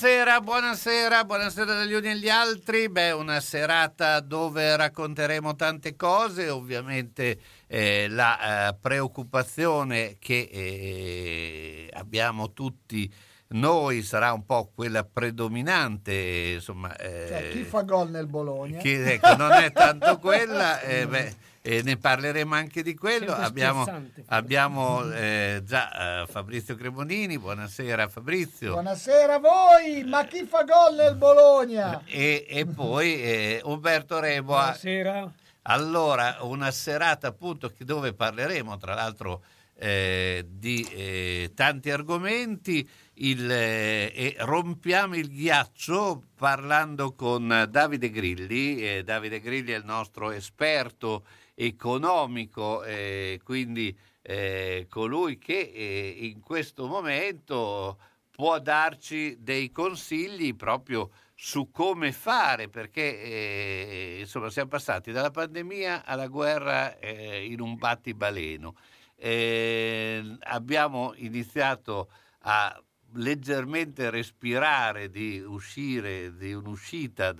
Buonasera, buonasera, buonasera dagli uni agli altri. Beh, una serata dove racconteremo tante cose, ovviamente eh, la eh, preoccupazione che eh, abbiamo tutti noi sarà un po' quella predominante, insomma, eh, Cioè, chi fa gol nel Bologna? che, ecco, non è tanto quella, eh, beh, eh, ne parleremo anche di quello. Sempre Abbiamo, abbiamo eh, già eh, Fabrizio Cremonini, buonasera Fabrizio. Buonasera a voi, ma chi fa gol nel Bologna? E, e poi eh, Umberto Reboa. Buonasera. Allora, una serata appunto che- dove parleremo tra l'altro eh, di eh, tanti argomenti il, eh, e rompiamo il ghiaccio parlando con Davide Grilli. Eh, Davide Grilli è il nostro esperto economico, eh, quindi eh, colui che eh, in questo momento può darci dei consigli proprio su come fare, perché eh, insomma siamo passati dalla pandemia alla guerra eh, in un battibaleno. Eh, abbiamo iniziato a leggermente respirare di uscire, di un'uscita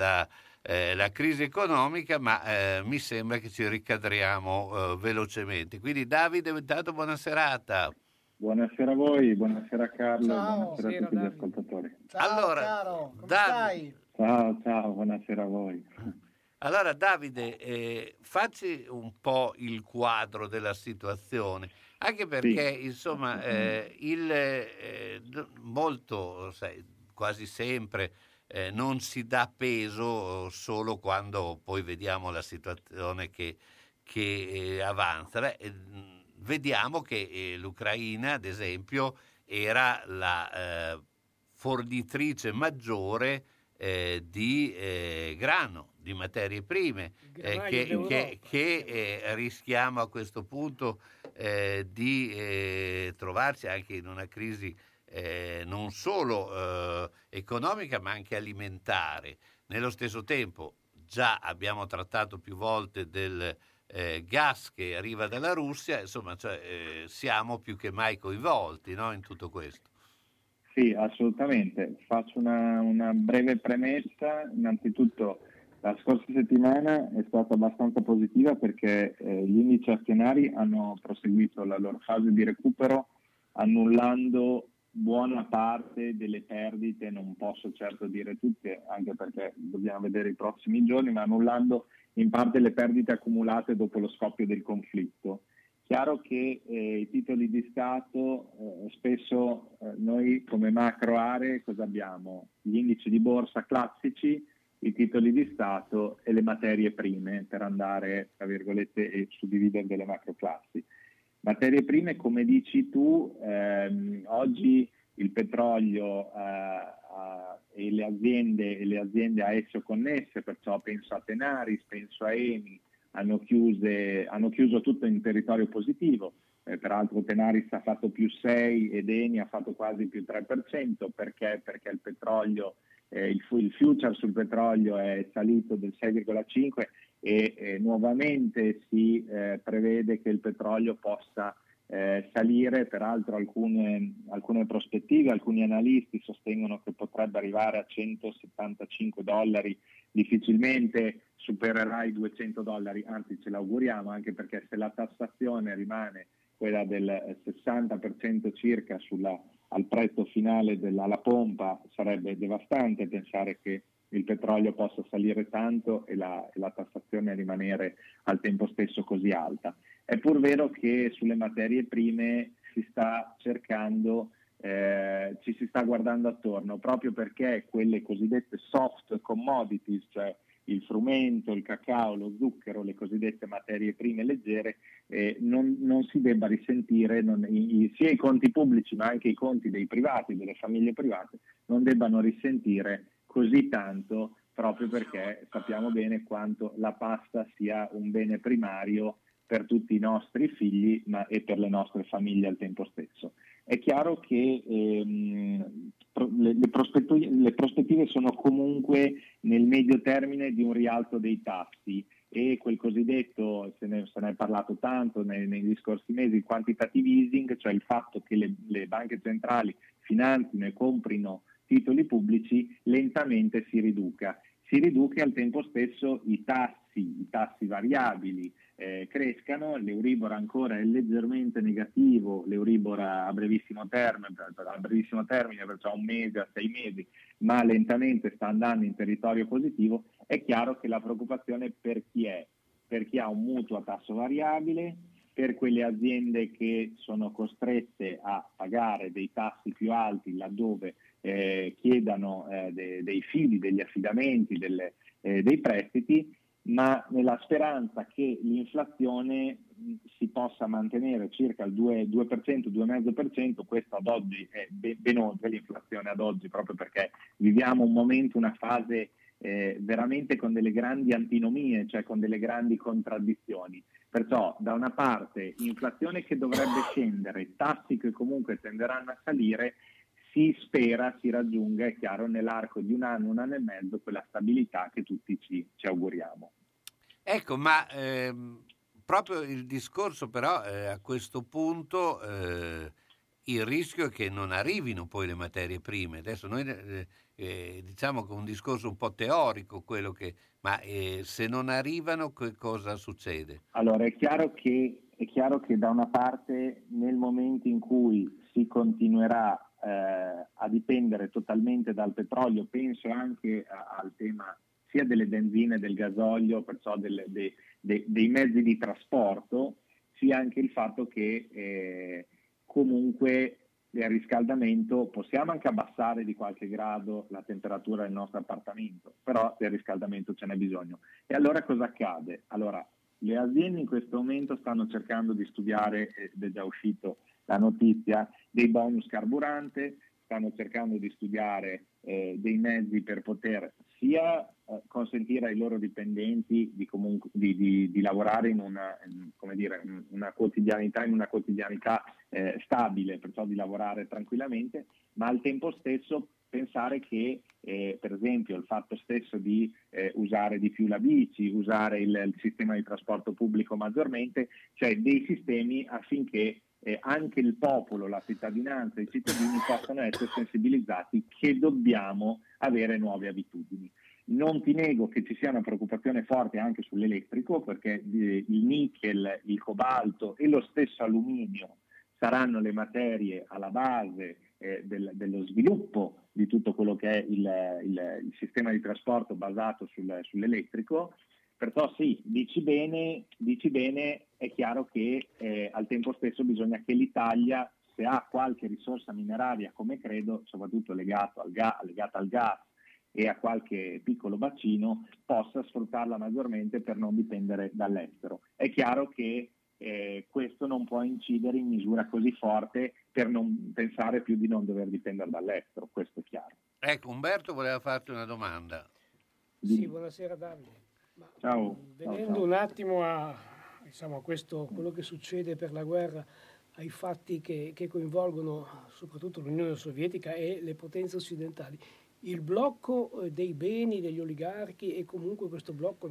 dalla crisi economica, ma eh, mi sembra che ci ricadriamo eh, velocemente. Quindi Davide, intanto buona serata. Buonasera a voi, buonasera Carlo, Ciao. buonasera a tutti gli Davide. ascoltatori. Ciao Allora, caro, come Davide. stai? Ciao, ciao, buonasera a voi. Allora Davide, eh, facci un po' il quadro della situazione, anche perché insomma eh, il, eh, molto, sai, quasi sempre eh, non si dà peso solo quando poi vediamo la situazione che, che, eh, avanza. Eh, vediamo che eh, l'Ucraina, ad esempio, era la eh, fornitrice maggiore eh, di eh, grano, di materie prime, eh, che, che- che, eh, rischiamo a questo punto eh, di eh, trovarci anche in una crisi eh, non solo eh, economica ma anche alimentare. Nello stesso tempo già abbiamo trattato più volte del eh, gas che arriva dalla Russia, insomma cioè, eh, siamo più che mai coinvolti no, in tutto questo. Sì, assolutamente. Faccio una, una breve premessa. Innanzitutto la scorsa settimana è stata abbastanza positiva perché eh, gli indici azionari hanno proseguito la loro fase di recupero annullando buona parte delle perdite, non posso certo dire tutte, anche perché dobbiamo vedere i prossimi giorni, ma annullando in parte le perdite accumulate dopo lo scoppio del conflitto. Chiaro che eh, i titoli di Stato, eh, spesso eh, noi come macro aree cosa abbiamo? Gli indici di borsa classici, i titoli di Stato e le materie prime per andare, tra virgolette, e suddividere delle macro classi. Materie prime, come dici tu, ehm, oggi il petrolio eh, e, le aziende, e le aziende a esso connesse, perciò penso a Tenaris, penso a Eni, hanno, chiuse, hanno chiuso tutto in territorio positivo. Eh, peraltro Tenaris ha fatto più 6 ed Eni ha fatto quasi più 3%, perché? Perché il petrolio, eh, il, il future sul petrolio è salito del 6,5% e eh, nuovamente si eh, prevede che il petrolio possa eh, salire, peraltro alcune, alcune, prospettive, alcuni analisti sostengono che potrebbe arrivare a 175 dollari, difficilmente supererà i 200 dollari, anzi ce l'auguriamo anche perché se la tassazione rimane quella del 60% circa sulla, al prezzo finale della, pompa sarebbe devastante pensare che il petrolio possa salire tanto e la, la, tassazione rimanere al tempo stesso così alta. È pur vero che sulle materie prime si sta cercando, eh, ci si sta guardando attorno, proprio perché quelle cosiddette soft commodities, cioè il frumento, il cacao, lo zucchero, le cosiddette materie prime leggere, eh, non, non, si debba risentire, non, i, sia i conti pubblici ma anche i conti dei privati, delle famiglie private, non debbano risentire così tanto proprio perché sappiamo bene quanto la pasta sia un bene primario per tutti i nostri figli ma, e per le nostre famiglie al tempo stesso. È chiaro che ehm, le, le, prospettive, le, prospettive, sono comunque nel medio termine di un rialzo dei tassi e quel cosiddetto, se ne, se ne è parlato tanto nei, negli scorsi mesi, il quantitative easing, cioè il fatto che le, le banche centrali finanzino e comprino titoli pubblici lentamente si riduca. Si riduca e al tempo stesso i tassi, i tassi variabili eh, crescano, l'Euribor ancora è leggermente negativo, l'Euribor a brevissimo termine, a brevissimo termine, perciò un mese a sei mesi, ma lentamente sta andando in territorio positivo, è chiaro che la preoccupazione per chi è? Per chi ha un mutuo a tasso variabile, per quelle aziende che sono costrette a pagare dei tassi più alti laddove eh, chiedano eh, de- dei fidi, degli affidamenti, delle, eh, dei prestiti, ma nella speranza che l'inflazione si possa mantenere circa il 2%, 2% 2,5%, questo ad oggi è ben, ben, oltre l'inflazione ad oggi, proprio perché viviamo un momento, una fase eh, veramente con delle grandi antinomie, cioè con delle grandi contraddizioni. Perciò da una parte inflazione che dovrebbe scendere, tassi che comunque tenderanno a salire, si spera si raggiunga, è chiaro, nell'arco di un anno, un anno e mezzo, quella stabilità che tutti ci, ci auguriamo. Ecco, ma ehm, proprio il discorso però eh, a questo punto, eh, il rischio è che non arrivino poi le materie prime. Adesso noi eh, eh diciamo che è un discorso un po' teorico quello che, ma eh, se non arrivano che cosa succede? Allora è chiaro che è chiaro che da una parte nel momento in cui si continuerà eh, a dipendere totalmente dal petrolio, penso anche a, al tema sia delle benzine, del gasolio, perciò delle, de, de, dei mezzi di trasporto, sia anche il fatto che eh, comunque il riscaldamento possiamo anche abbassare di qualche grado la temperatura del nostro appartamento, però del riscaldamento ce n'è bisogno. E allora cosa accade? Allora, le aziende in questo momento stanno cercando di studiare, ed è già uscito la notizia dei bonus carburante, stanno cercando di studiare eh, dei mezzi per poter sia eh, consentire ai loro dipendenti di, comunque, di, di, di lavorare in una, come dire, una quotidianità, in una quotidianità eh, stabile, perciò di lavorare tranquillamente, ma al tempo stesso pensare che eh, per esempio il fatto stesso di eh, usare di più la bici, usare il, il, sistema di trasporto pubblico maggiormente, cioè dei sistemi affinché eh, anche il popolo, la cittadinanza, i cittadini possano essere sensibilizzati che dobbiamo avere nuove abitudini. Non ti nego che ci sia una preoccupazione forte anche sull'elettrico perché eh, il nickel, il cobalto e lo stesso alluminio saranno le materie alla base eh, del, dello sviluppo di tutto quello che è il, il, il sistema di trasporto basato sul, sull'elettrico. Perciò sì, dici bene, dici bene, è chiaro che eh, al tempo stesso bisogna che l'Italia, se ha qualche risorsa mineraria, come credo, soprattutto legato al ga- legata al gas e a qualche piccolo bacino, possa sfruttarla maggiormente per non dipendere dall'estero. È chiaro che eh, questo non può incidere in misura così forte per non pensare più di non dover dipendere dall'estero, questo è chiaro. Ecco, Umberto voleva farti una domanda. Sì, buonasera Davide. Ciao. Venendo ciao, un attimo a, diciamo, a questo, quello che succede per la guerra, ai fatti che, che coinvolgono soprattutto l'Unione Sovietica e le potenze occidentali, il blocco eh, dei beni degli oligarchi e comunque questo blocco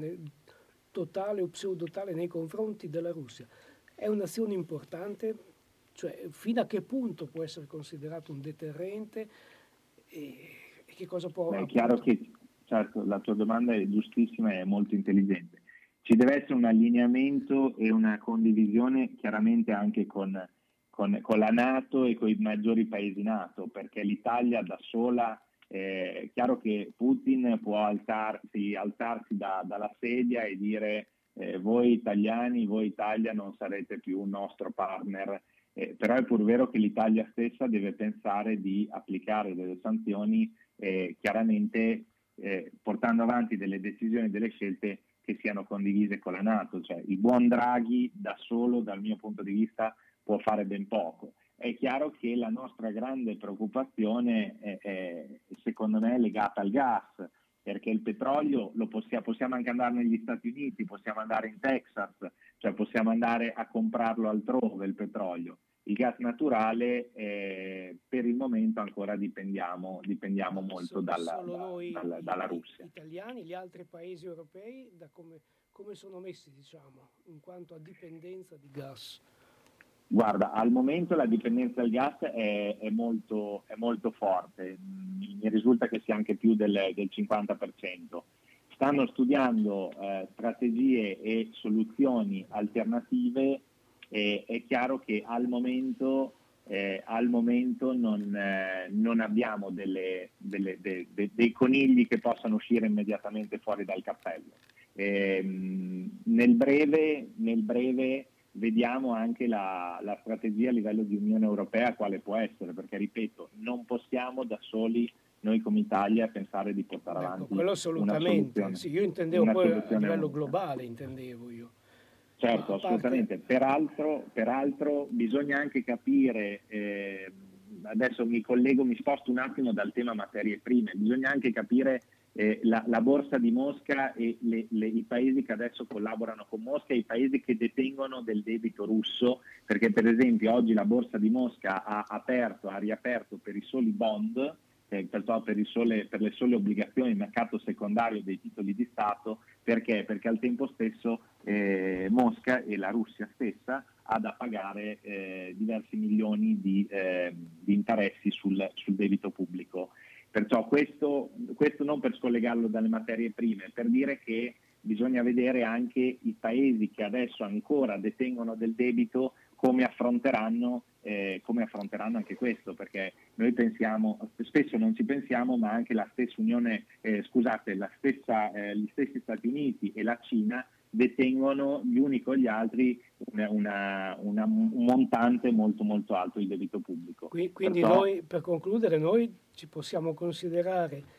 totale o pseudo-totale nei confronti della Russia è un'azione importante? Cioè, fino a che punto può essere considerato un deterrente e, e che cosa può... Beh, è chiaro che, certo, la tua domanda è giustissima e molto intelligente. Ci deve essere un allineamento e una condivisione chiaramente anche con, con, con la Nato e con i maggiori paesi Nato, perché l'Italia da sola è eh, chiaro che Putin può alzarsi, alzarsi da, dalla sedia e dire eh, voi italiani, voi Italia non sarete più un nostro partner, eh, però è pur vero che l'Italia stessa deve pensare di applicare delle sanzioni eh, chiaramente eh, portando avanti delle decisioni, delle scelte che siano condivise con la Nato, cioè il buon Draghi da solo dal mio punto di vista può fare ben poco è chiaro che la nostra grande preoccupazione è, è, secondo me legata al gas, perché il petrolio possiamo, possiamo anche andare negli Stati Uniti, possiamo andare in Texas, cioè possiamo andare a comprarlo altrove il petrolio. Il gas naturale eh, per il momento ancora dipendiamo, dipendiamo molto dalla, noi, dalla, dalla Russia. Gli italiani, gli altri paesi europei, da come, come sono messi diciamo, in quanto a dipendenza di gas? Guarda, al momento la dipendenza dal gas è, è, molto, è, molto, forte, mi risulta che sia anche più del, del 50%. Stanno studiando eh, strategie e soluzioni alternative e è chiaro che al momento, eh, al momento non, eh, non, abbiamo delle, delle, de, de, dei conigli che possano uscire immediatamente fuori dal cappello. Ehm, nel breve, nel breve vediamo anche la, la, strategia a livello di Unione Europea quale può essere, perché ripeto, non possiamo da soli noi come Italia pensare di portare ecco, avanti quello assolutamente, sì, io intendevo poi a livello unica. globale, intendevo io. Certo, assolutamente. Peraltro, peraltro, bisogna anche capire, eh, adesso mi collego, mi sposto un attimo dal tema materie prime, bisogna anche capire eh, la, la, borsa di Mosca e le, le, i paesi che adesso collaborano con Mosca e i paesi che detengono del debito russo, perché per esempio oggi la borsa di Mosca ha aperto, ha riaperto per i soli bond, eh, perciò per, sole, per, le sole obbligazioni, il mercato secondario dei titoli di Stato, perché? Perché al tempo stesso eh, Mosca e la Russia stessa ha da pagare eh, diversi milioni di, eh, di interessi sul, sul debito pubblico. Perciò questo, questo non per scollegarlo dalle materie prime, per dire che bisogna vedere anche i paesi che adesso ancora detengono del debito come affronteranno, eh, come affronteranno anche questo, perché noi pensiamo, spesso non ci pensiamo, ma anche la stessa Unione, eh, scusate, la stessa, eh, gli stessi Stati Uniti e la Cina detengono gli uni con gli altri una, una, una, un montante molto molto alto di debito pubblico. Quindi Perciò, noi, per concludere, noi ci possiamo considerare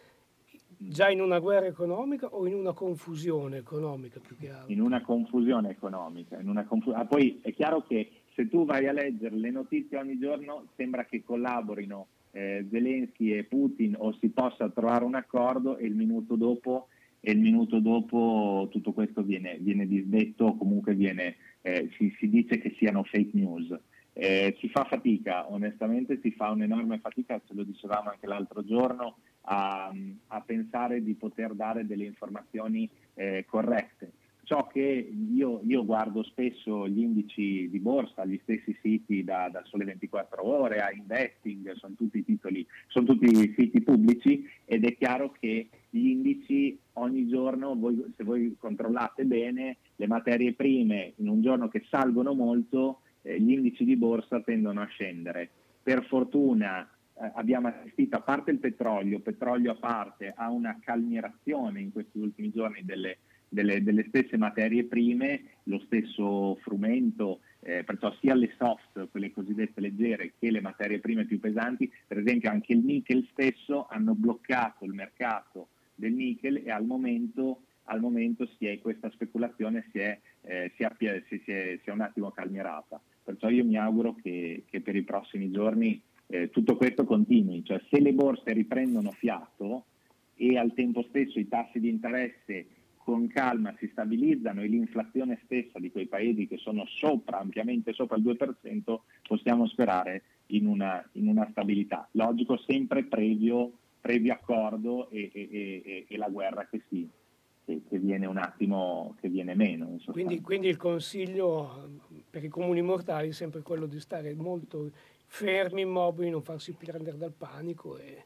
già in una guerra economica o in una confusione economica più che altro? In una confusione economica. Una confu- ah, poi è chiaro che se tu vai a leggere le notizie ogni giorno sembra che collaborino eh, Zelensky e Putin o si possa trovare un accordo e il minuto dopo e il minuto dopo tutto questo viene, viene disdetto o comunque viene, eh, si, si dice che siano fake news. Eh, si fa fatica, onestamente si fa un'enorme fatica, ce lo dicevamo anche l'altro giorno, a, a pensare di poter dare delle informazioni eh, corrette. Ciò che io, io, guardo spesso gli indici di borsa, gli stessi siti da, da, Sole 24 Ore a Investing, sono tutti titoli, sono tutti siti pubblici ed è chiaro che gli indici ogni giorno, voi, se voi controllate bene, le materie prime in un giorno che salgono molto, eh, gli indici di borsa tendono a scendere. Per fortuna eh, abbiamo assistito, a parte il petrolio, petrolio a parte, a una calmierazione in questi ultimi giorni delle, delle, delle stesse materie prime, lo stesso frumento, eh, perciò sia le soft, quelle cosiddette leggere, che le materie prime più pesanti, per esempio anche il nickel stesso, hanno bloccato il mercato del nickel e al momento, al momento è, questa speculazione si è, eh, si, è, si, è, si è, un attimo calmierata. Perciò io mi auguro che, che per i prossimi giorni eh, tutto questo continui, cioè se le borse riprendono fiato e al tempo stesso i tassi di interesse con calma si stabilizzano e l'inflazione stessa di quei paesi che sono sopra, ampiamente sopra il 2%, possiamo sperare in una, in una stabilità. Logico, sempre previo, previo accordo e, e, e, e, la guerra che si, che, che, viene un attimo, che viene meno. Quindi, quindi il consiglio per i comuni mortali è sempre quello di stare molto fermi, immobili, non farsi prendere dal panico e,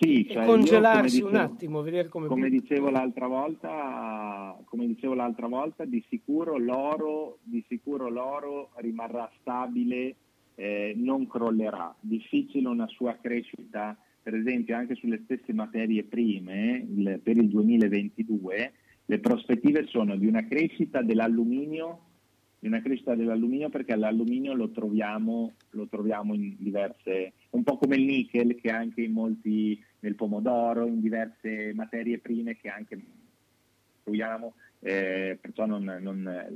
sì, e cioè congelarsi io, un attimo, vedere come... Come dicevo l'altra volta, come dicevo l'altra volta di, sicuro l'oro, di sicuro l'oro rimarrà stabile, eh, non crollerà. Difficile una sua crescita, per esempio anche sulle stesse materie prime il, per il 2022, le prospettive sono di una crescita dell'alluminio di una crescita dell'alluminio perché l'alluminio lo troviamo, lo troviamo in diverse, un po' come il nickel che anche in molti, nel pomodoro, in diverse materie prime che anche troviamo, eh, perciò non, non,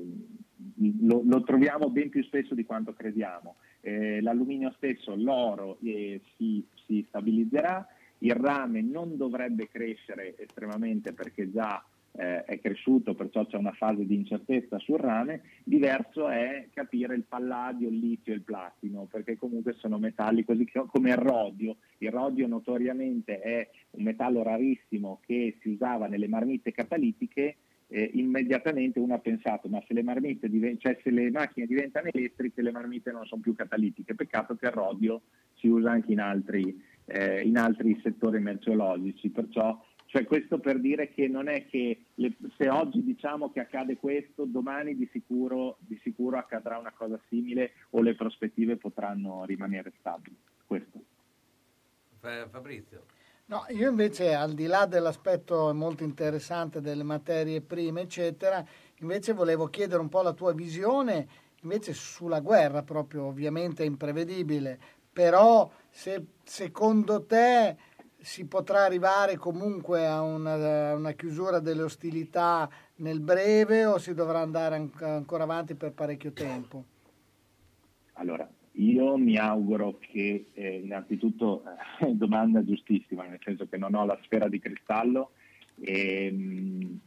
lo, lo, troviamo ben più spesso di quanto crediamo. Eh, l'alluminio stesso, l'oro eh, si, si stabilizzerà, il rame non dovrebbe crescere estremamente perché già eh, è cresciuto, perciò c'è una fase di incertezza sul rame, diverso è capire il palladio, il litio e il platino, perché comunque sono metalli così come il rodio. Il rodio notoriamente è un metallo rarissimo che si usava nelle marmitte catalitiche, eh, immediatamente uno ha pensato ma se le, diven- cioè se le macchine diventano elettriche le marmitte non sono più catalitiche, peccato che il rodio si usa anche in altri, eh, in altri settori merceologici, perciò cioè questo per dire che non è che le, se oggi diciamo che accade questo, domani di sicuro, di sicuro accadrà una cosa simile o le prospettive potranno rimanere stabili. Questo. Fabrizio. No, io invece al di là dell'aspetto molto interessante delle materie prime, eccetera, invece volevo chiedere un po' la tua visione invece sulla guerra, proprio ovviamente imprevedibile, però se secondo te si potrà arrivare comunque a una, una, chiusura delle ostilità nel breve o si dovrà andare an- ancora avanti per parecchio tempo? Allora, io mi auguro che eh, innanzitutto eh, domanda giustissima, nel senso che non ho la sfera di cristallo e mh,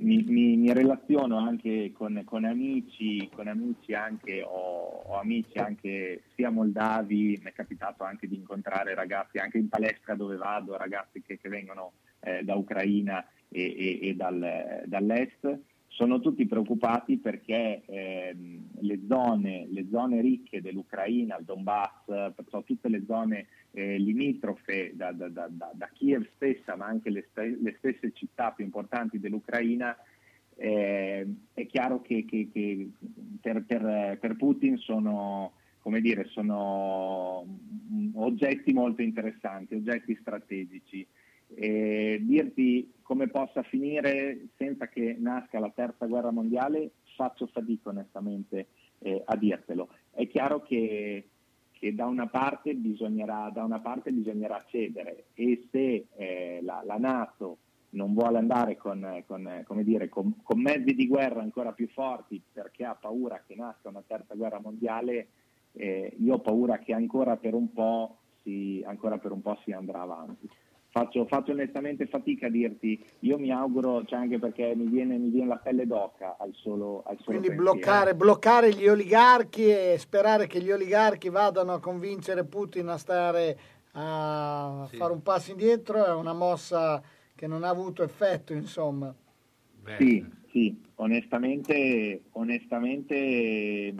mi, mi, mi, relaziono anche con, con amici, con amici anche, ho, ho, amici anche sia moldavi, mi è capitato anche di incontrare ragazzi anche in palestra dove vado, ragazzi che, che vengono eh, da Ucraina e, e, e dal, dall'est. Sono tutti preoccupati perché eh, le, zone, le zone ricche dell'Ucraina, il Donbass, perciò tutte le zone eh, limitrofe da, da, da, da, Kiev stessa, ma anche le, st- le stesse città più importanti dell'Ucraina, eh, è chiaro che, che, che per, per, per, Putin sono, dire, sono oggetti molto interessanti, oggetti strategici. E dirti come possa finire senza che nasca la terza guerra mondiale faccio fatica onestamente eh, a dirtelo. È chiaro che che da una parte bisognerà, una parte bisognerà cedere e se eh, la, la, Nato non vuole andare con, con, dire, con, con, mezzi di guerra ancora più forti perché ha paura che nasca una terza guerra mondiale, eh, io ho paura che ancora per un po' si, per un po si andrà avanti. Faccio, faccio onestamente fatica a dirti, io mi auguro, cioè anche perché mi viene, mi viene la pelle d'oca al solo, al solo Quindi bloccare, bloccare gli oligarchi e sperare che gli oligarchi vadano a convincere Putin a stare a Sì. fare un passo indietro è una mossa che non ha avuto effetto, insomma. Beh, Sì, sì, onestamente, onestamente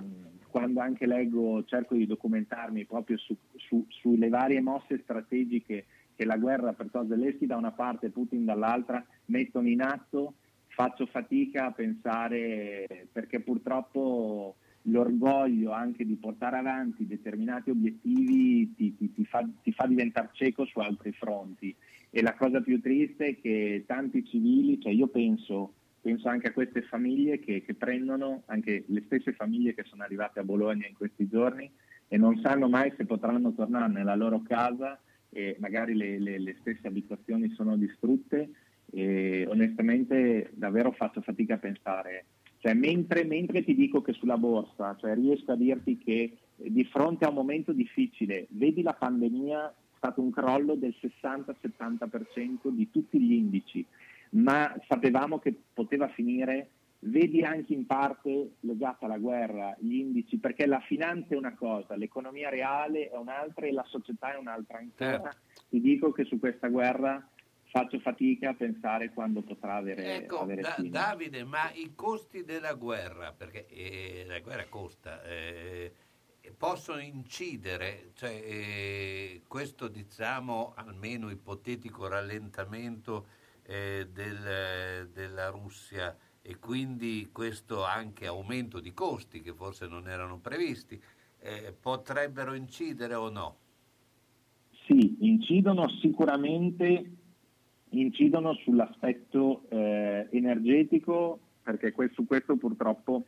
quando anche leggo, cerco di documentarmi proprio su- su- sulle varie mosse strategiche che la guerra per Zelensky da una parte e Putin dall'altra mettono in atto, faccio fatica a pensare perché purtroppo l'orgoglio anche di portare avanti determinati obiettivi ti, ti- ti fa, ti fa diventare cieco su altri fronti. E la cosa più triste è che tanti civili, cioè io penso, penso anche a queste famiglie che, che prendono, anche le stesse famiglie che sono arrivate a Bologna in questi giorni e non sanno mai se potranno tornare nella loro casa e magari le, le- le stesse abitazioni sono distrutte e onestamente davvero faccio fatica a pensare. Cioè, mentre, mentre ti dico che sulla borsa, cioè riesco a dirti che eh, di fronte a un momento difficile, vedi la pandemia, è stato un crollo del 60-70% di tutti gli indici, ma sapevamo che poteva finire, vedi anche in parte legata alla guerra gli indici, perché la finanza è una cosa, l'economia reale è un'altra e la società è un'altra ancora. Certo. Ti dico che su questa guerra faccio fatica a pensare quando potrà avere, Ecco, avere Da-. Davide, ma i costi della guerra, perché eh, la guerra costa, eh, possono incidere, cioè eh, questo diciamo almeno ipotetico rallentamento eh, del- della Russia e quindi questo anche aumento di costi che forse non erano previsti, eh, potrebbero incidere o no? Sì, incidono sicuramente incidono sull'aspetto eh, energetico, perché su questo purtroppo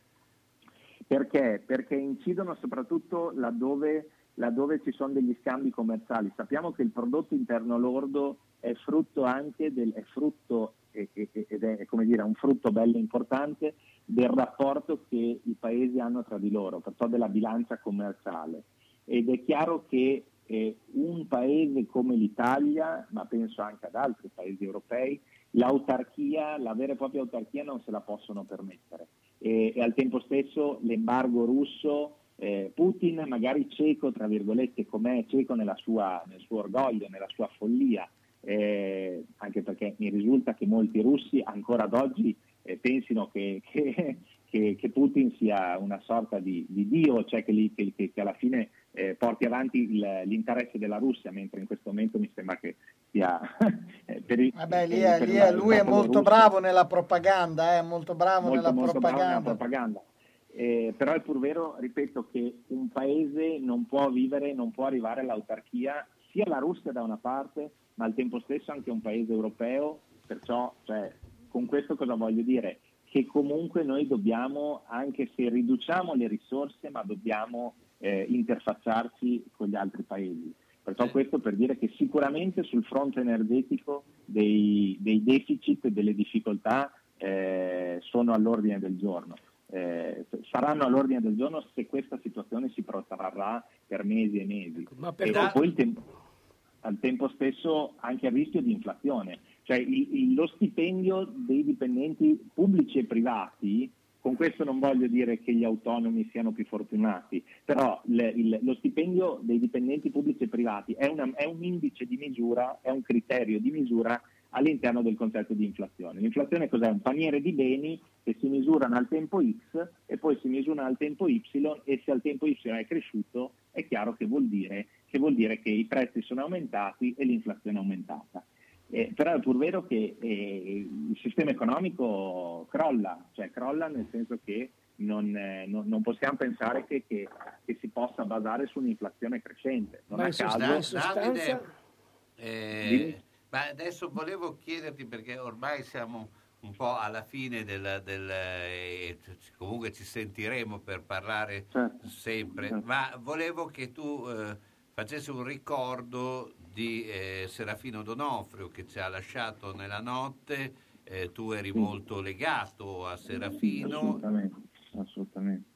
perché? Perché incidono soprattutto laddove, laddove ci sono degli scambi commerciali. Sappiamo che il prodotto interno lordo è frutto anche del, è frutto, ed è come dire, un frutto bello importante del rapporto che i paesi hanno tra di loro, perciò della bilancia commerciale. Ed è chiaro che eh, un paese come l'Italia, ma penso anche ad altri paesi europei, l'autarchia, la vera e propria autarchia non se la possono permettere. E, e al tempo stesso l'embargo russo, eh, Putin magari cieco, tra virgolette, com'è cieco sua- nel suo orgoglio, nella sua follia, eh, anche perché mi risulta che molti russi ancora ad oggi eh, pensino che, che- che- che Putin sia una sorta di, di dio, cioè che, li- che- che- che alla fine eh, porti avanti il- l'interesse della Russia, mentre in questo momento mi sembra che sia... eh, per il- Vabbè, lì per è- lì è- il lui è popolo molto bravo nella propaganda, è molto bravo molto, nella molto bravo nella propaganda. propaganda. Eh, però è pur vero, ripeto, che un paese non può vivere, non può arrivare all'autarchia, sia la Russia da una parte, ma al tempo stesso anche un paese europeo, perciò cioè, con questo cosa voglio dire? Che comunque noi dobbiamo, anche se riduciamo le risorse, ma dobbiamo eh, interfacciarci con gli altri paesi. Perciò questo per dire che sicuramente sul fronte energetico dei, dei deficit e delle difficoltà eh, sono all'ordine del giorno. Eh, saranno all'ordine del giorno se questa situazione si protrarrà per mesi e mesi. Ma per E da- poi il tem- al tempo stesso anche il rischio di inflazione, cioè il- il- lo stipendio dei dipendenti pubblici e privati, con questo non voglio dire che gli autonomi siano più fortunati, però il- il- lo stipendio dei dipendenti pubblici e privati è, una- è un indice di misura, è un criterio di misura all'interno del concetto di inflazione. L'inflazione cos'è? Un paniere di beni che si misurano al tempo X e poi si misurano al tempo Y e se al tempo Y è cresciuto è chiaro che vuol dire che, vuol dire che i prezzi sono aumentati e l'inflazione è aumentata. Eh, però è pur vero che eh, il sistema economico crolla, cioè crolla nel senso che non, eh, non- non possiamo pensare che, che- che si possa basare su un'inflazione crescente. Non Ma a caso, sostanza- sostanza- Eh, ma adesso volevo chiederti perché ormai siamo un po' alla fine del, del- eh, comunque ci sentiremo per parlare Certo. sempre, Certo. ma volevo che tu eh, facessi un ricordo di eh, Serafino Donofrio che ci ha lasciato nella notte, eh, tu eri Sì. molto legato a Serafino, Assolutamente, assolutamente.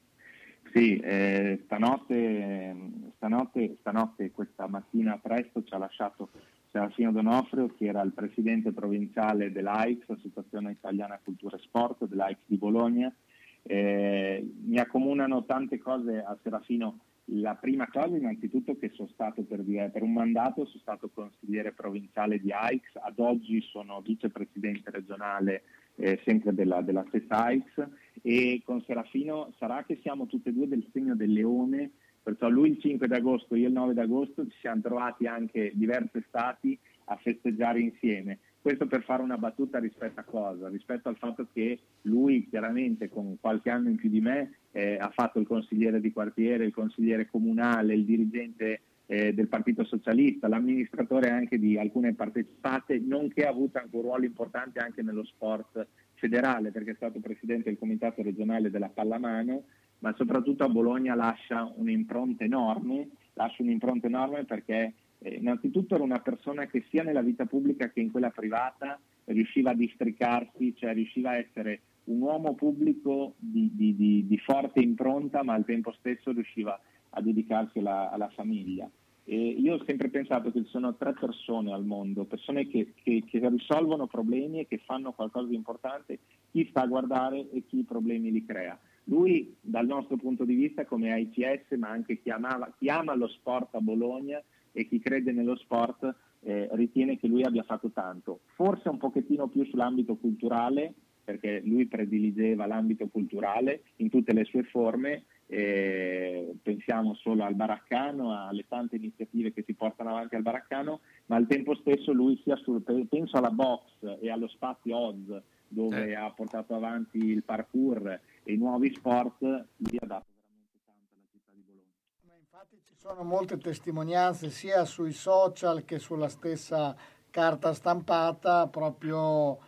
Sì, eh, stanotte, stanotte, stanotte, questa mattina presto ci ha lasciato Serafino Donofrio, che era il presidente provinciale dell'AIX, Associazione Italiana Cultura e Sport, dell'AIX di Bologna. Eh, mi accomunano tante cose a Serafino. La prima cosa innanzitutto che sono stato per, dire, per un mandato, sono stato consigliere provinciale di AIX, ad oggi sono vicepresidente regionale eh, sempre della, della stessa AIX e con Serafino sarà che siamo tutti e due del segno del leone Perciò lui il 5 d'agosto, io il 9 d'agosto ci siamo trovati anche diverse estati a festeggiare insieme. Questo per fare una battuta rispetto a cosa? Rispetto al fatto che lui chiaramente con qualche anno in più di me eh, ha fatto il consigliere di quartiere, il consigliere comunale, il dirigente eh, del Partito Socialista, l'amministratore anche di alcune partecipate, nonché ha avuto anche un ruolo importante anche nello sport federale perché è stato presidente del comitato regionale della pallamano ma soprattutto a Bologna lascia un'impronta enorme, lascia un'impronta enorme perché eh, innanzitutto era una persona che sia nella vita pubblica che in quella privata riusciva a districarsi, cioè riusciva a essere un uomo pubblico di, di, di, di forte impronta, ma al tempo stesso riusciva a dedicarsi alla, alla famiglia. E io ho sempre pensato che ci sono tre persone al mondo, persone che, che, che, risolvono problemi e che fanno qualcosa di importante, chi sta a guardare e chi i problemi li crea. Lui dal nostro punto di vista come AICS, ma anche chi, amava, chi ama lo sport a Bologna e chi crede nello sport, eh, ritiene che lui abbia fatto tanto. Forse un pochettino più sull'ambito culturale, perché lui prediligeva l'ambito culturale in tutte le sue forme, eh, pensiamo solo al Baraccano, alle tante iniziative che si portano avanti al Baraccano, ma al tempo stesso lui sia sul, penso alla box e allo spazio Oz, dove eh. ha portato avanti il parkour e i nuovi sport, lì ha dato veramente tanto alla città di Bologna. Ma infatti ci sono molte testimonianze sia sui social che sulla stessa carta stampata proprio uh,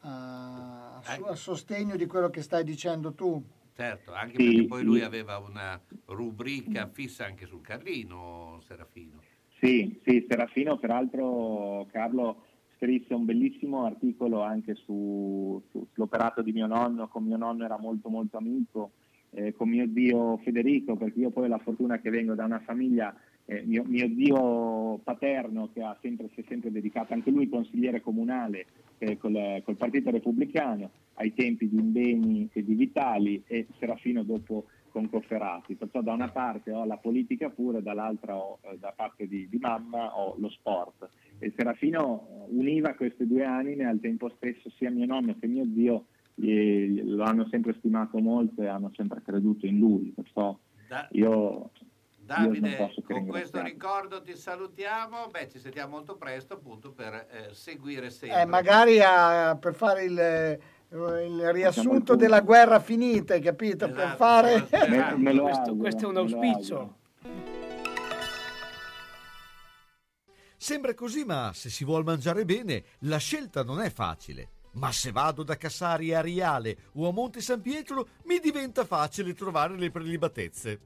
a, a sostegno di quello che stai dicendo tu. Certo, anche sì, perché poi lui aveva una rubrica fissa anche sul Carlino, Serafino. Sì, sì, Serafino peraltro Carlo scrisse un bellissimo articolo anche su, su, sull'operato di mio nonno, con mio nonno era molto molto amico, eh, con mio zio Federico, perché io poi ho la fortuna che vengo da una famiglia, eh, mio, mio, zio paterno che ha sempre, si è sempre dedicato, anche lui consigliere comunale eh, col, col, Partito Repubblicano, ai tempi di Indeni e di Vitali e Serafino dopo con Cofferati. Perciò da una parte ho la politica pure, dall'altra ho, eh, da parte di, di mamma ho lo sport e Serafino univa queste due anime al tempo stesso sia mio nonno che mio zio lo hanno sempre stimato molto e hanno sempre creduto in lui perciò da, io Davide io con questo ricordo ti salutiamo beh ci sentiamo molto presto appunto per eh, seguire sempre eh, magari a, per fare il il riassunto della guerra finita, capito? Esatto, per fare... me, me questo, questo, è un auspicio. Sembra così, ma se si vuol mangiare bene, la scelta non è facile. Ma se vado da Cassari a Riale o a Monte San Pietro, mi diventa facile trovare le prelibatezze.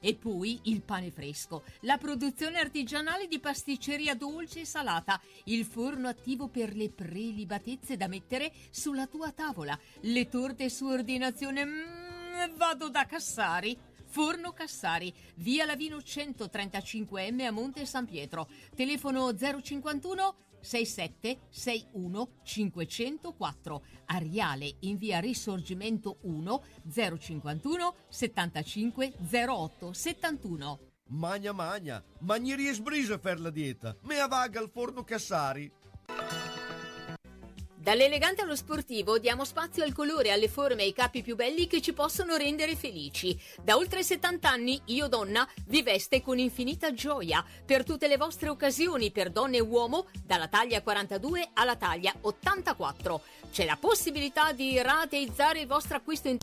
E poi il pane fresco, la produzione artigianale di pasticceria dolce e salata, il forno attivo per le prelibatezze da mettere sulla tua tavola, le torte su ordinazione. Mm, vado da Cassari. Forno Cassari, via Lavino 135M a Monte San Pietro. Telefono 051 67 61 504. Ariale in via Risorgimento 1 051 75 08 71. Magna magna, ma non riesco a fare la dieta. Me avaga al forno Cassari. Dall'elegante allo sportivo diamo spazio al colore, alle forme e ai capi più belli che ci possono rendere felici. Da oltre 70 anni Io Donna vi veste con infinita gioia per tutte le vostre occasioni per donne e uomo dalla taglia 42 alla taglia 84. C'è la possibilità di rateizzare il vostro acquisto in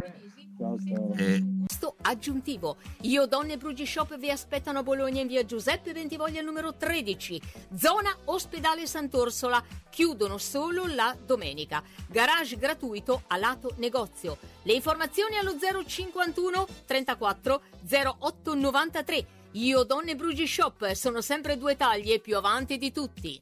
tre mesi. Eh. aggiuntivo. Io Donne Brugi Shop vi aspettano a Bologna in via Giuseppe Bentivoglia numero 13, zona Ospedale Sant'Orsola. Chiudono solo la domenica. Garage gratuito a lato negozio. Le informazioni allo 051 34 08 93. Io Donne Brugi Shop sono sempre due taglie più avanti di tutti.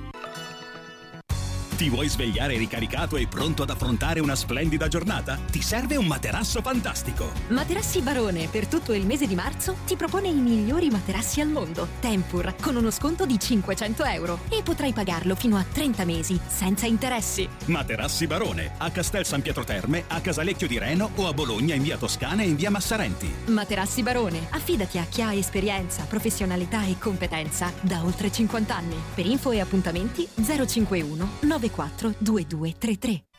Ti vuoi svegliare ricaricato e pronto ad affrontare una splendida giornata? Ti serve un materasso fantastico. Materassi Barone per tutto il mese di marzo ti propone i migliori materassi al mondo. Tempur con uno sconto di 500 euro e potrai pagarlo fino a 30 mesi senza interessi. Materassi Barone a Castel San Pietro Terme, a Casalecchio di Reno o a Bologna in via Toscana e in via Massarenti. Materassi Barone, affidati a chi ha esperienza, professionalità e competenza da oltre 50 anni. Per info e appuntamenti 051 94 2233.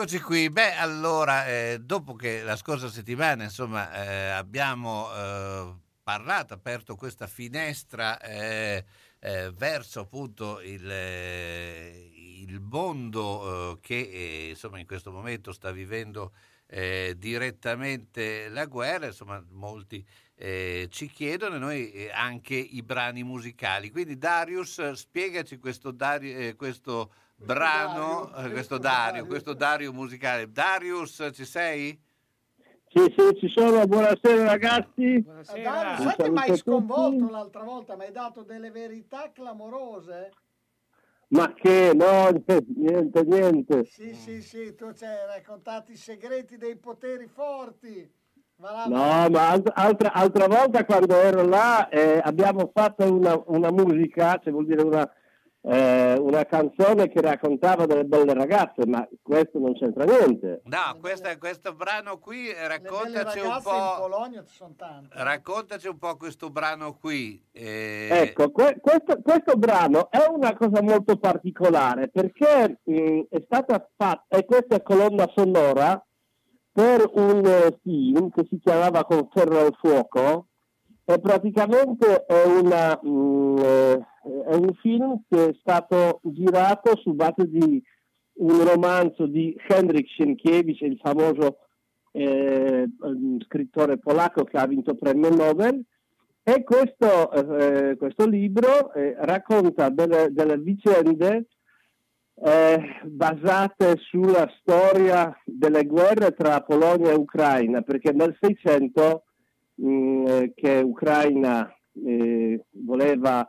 Eccoci qui, beh allora, eh, dopo che la scorsa settimana insomma eh, abbiamo eh, parlato, aperto questa finestra eh, eh, verso appunto il, eh, il mondo che insomma in questo momento sta vivendo direttamente la guerra, insomma molti ci chiedono e noi anche i brani musicali. Quindi Darius, spiegaci questo, Dari- questo brano, Dario, eh, questo Dario, questo Dario musicale. Darius, ci sei? Sì, sì, ci sono. Buonasera ragazzi. Buonasera. Dario, sai che mi hai sconvolto l'altra volta? Mi hai dato delle verità clamorose? Ma che no, niente, niente. Sì, sì, sì, tu ci hai raccontato i segreti dei poteri forti. Va là, No, ma alt- altra, altra volta quando ero là eh, abbiamo fatto una, una musica, cioè vuol dire una, eh, una canzone che raccontava delle belle ragazze, ma questo non c'entra niente. No, questa- questo brano qui raccontaci un po'. Polonia ci sono tante. Raccontaci un po' questo brano qui. eh, Ecco, que- questo, questo brano è una cosa molto particolare perché mh, è stata fatta, e questa è colonna sonora per un eh, film che si chiamava Con ferro al fuoco e praticamente è, una, mh, eh, è un film che è stato girato su base di un romanzo di Henryk Sienkiewicz, il famoso eh, ehm, scrittore polacco che ha vinto premio Nobel. E questo, eh, questo libro eh, racconta delle, delle vicende eh, basate sulla storia delle guerre tra Polonia e Ucraina, perché nel 600 mh, eh, che Ucraina eh, voleva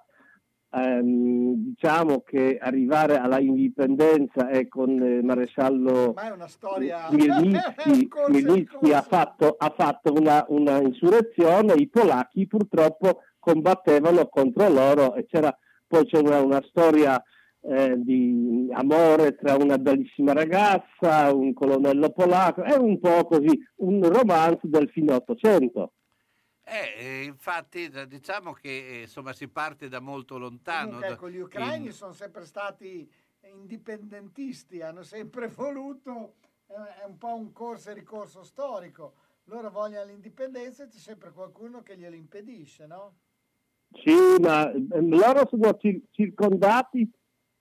ehm, diciamo che arrivare alla indipendenza e con il maresciallo Ma è una storia... Ha fatto, ha fatto una, una insurrezione, i polacchi purtroppo combattevano contro loro e c'era, poi c'era una storia eh, di amore tra una bellissima ragazza, un colonnello polacco, è un po' così, un romanzo del fine Ottocento. Eh, eh, infatti diciamo che eh, insomma si parte da molto lontano. Comunque, ecco, gli ucraini in- sono sempre stati indipendentisti, hanno sempre voluto, eh, è un po' un corso e ricorso storico. Loro vogliono l'indipendenza e c'è sempre qualcuno che glielo impedisce, no? Sì, ma ehm, loro sono cir- circondati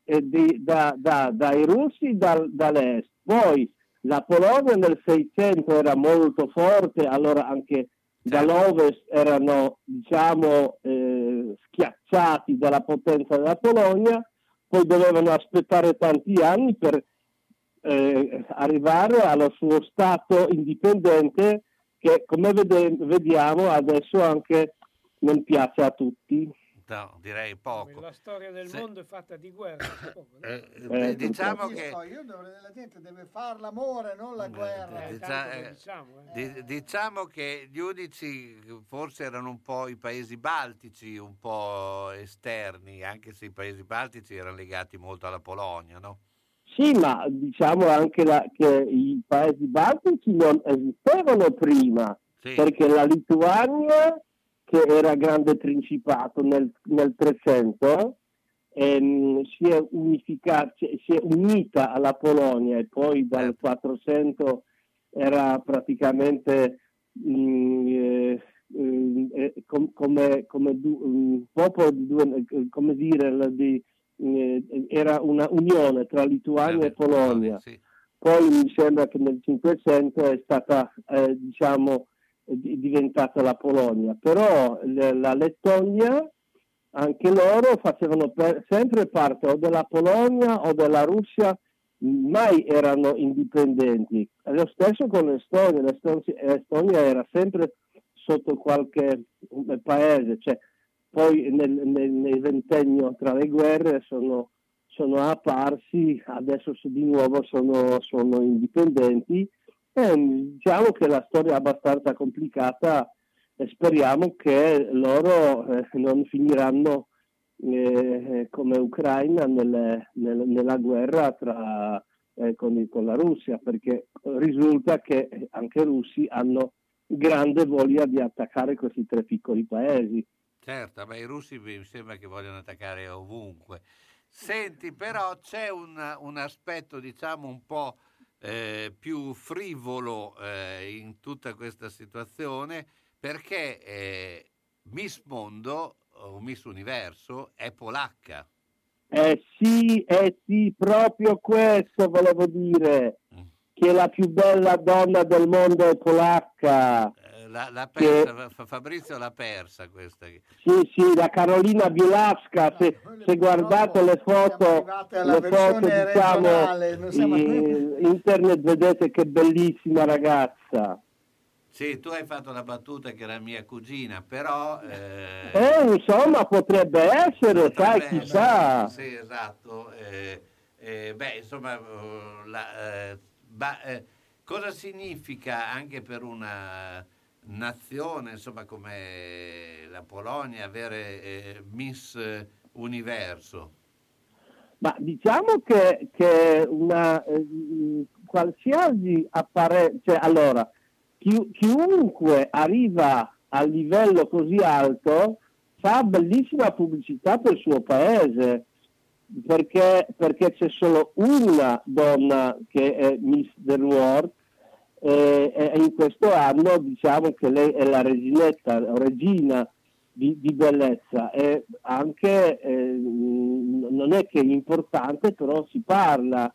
eh, di- da- da- dai russi dal- dall'est. Poi la Polonia nel 600 era molto forte, allora anche dall'ovest erano diciamo eh, schiacciati dalla potenza della Polonia, poi dovevano aspettare tanti anni per eh, arrivare allo suo stato indipendente che come vede- vediamo adesso anche non piace a tutti. No, direi poco. La storia del Se- mondo è fatta di guerra. poco, no? Eh, Eh, beh, diciamo che io dovrei- la gente deve fare l'amore, non la guerra. eh, lo eh, diciamo, eh. di- diciamo che gli unici forse erano un po' i paesi baltici, un po' esterni, anche se i paesi baltici erano legati molto alla Polonia, no? Sì, ma diciamo anche la- che i paesi baltici non esistevano prima, Sì. perché la Lituania, che era grande principato nel, nel 300, ehm, si, è unificata, si è unita alla Polonia e poi dal Certo. 400 era praticamente mm, eh, mm, eh, com- come, come du- un popolo di due, eh, come dire, di, eh, era una unione tra Lituania e Polonia. Sì. Poi mi sembra che nel 500 è stata, diciamo, di- diventata la Polonia, però la Lettonia, anche loro facevano per- sempre parte o della Polonia o della Russia, mai erano indipendenti. Lo stesso con l'Estonia, l'Eston- l'Estonia era sempre sotto qualche paese, cioè, poi nel, nel- nel ventennio tra le guerre sono, sono apparsi, adesso di nuovo sono, sono indipendenti. E, diciamo che la storia è abbastanza complicata e speriamo che loro eh, non finiranno eh, come Ucraina nelle- nel- nella guerra tra, eh, con, con la Russia, perché risulta che anche i russi hanno grande voglia di attaccare questi tre piccoli paesi. Certo, ma i russi mi sembra che vogliono attaccare ovunque. Senti, però c'è un, un aspetto, diciamo, un po' eh, più frivolo eh, in tutta questa situazione, perché eh, Miss Mondo o Miss Universo è polacca. Eh sì, eh sì, proprio questo volevo dire, che la più bella donna del mondo è polacca. Eh, La, Che- persa, Fa- Fabrizio l'ha persa questa. Sì, sì, la Carolina Bielawska, se, se guardate le foto, le foto versione diciamo, non siamo- in internet vedete che bellissima ragazza. Sì, tu hai fatto la battuta che era mia cugina, però... eh, Eh, insomma, potrebbe essere, sai, Potrebbe chissà. essere, Sì, esatto. Eh, eh, beh, insomma, eh, la- eh, ba- eh, cosa significa anche per una nazione, insomma, come la Polonia, avere eh, Miss Universo? Ma diciamo che, che una eh, qualsiasi apparecchio, cioè allora, chi- chiunque arriva a livello così alto fa bellissima pubblicità per il suo paese, perché, perché c'è solo una donna che è Miss del World e, e in questo anno diciamo che lei è la reginetta, regina di, di bellezza. E anche eh, non è che è importante però si parla.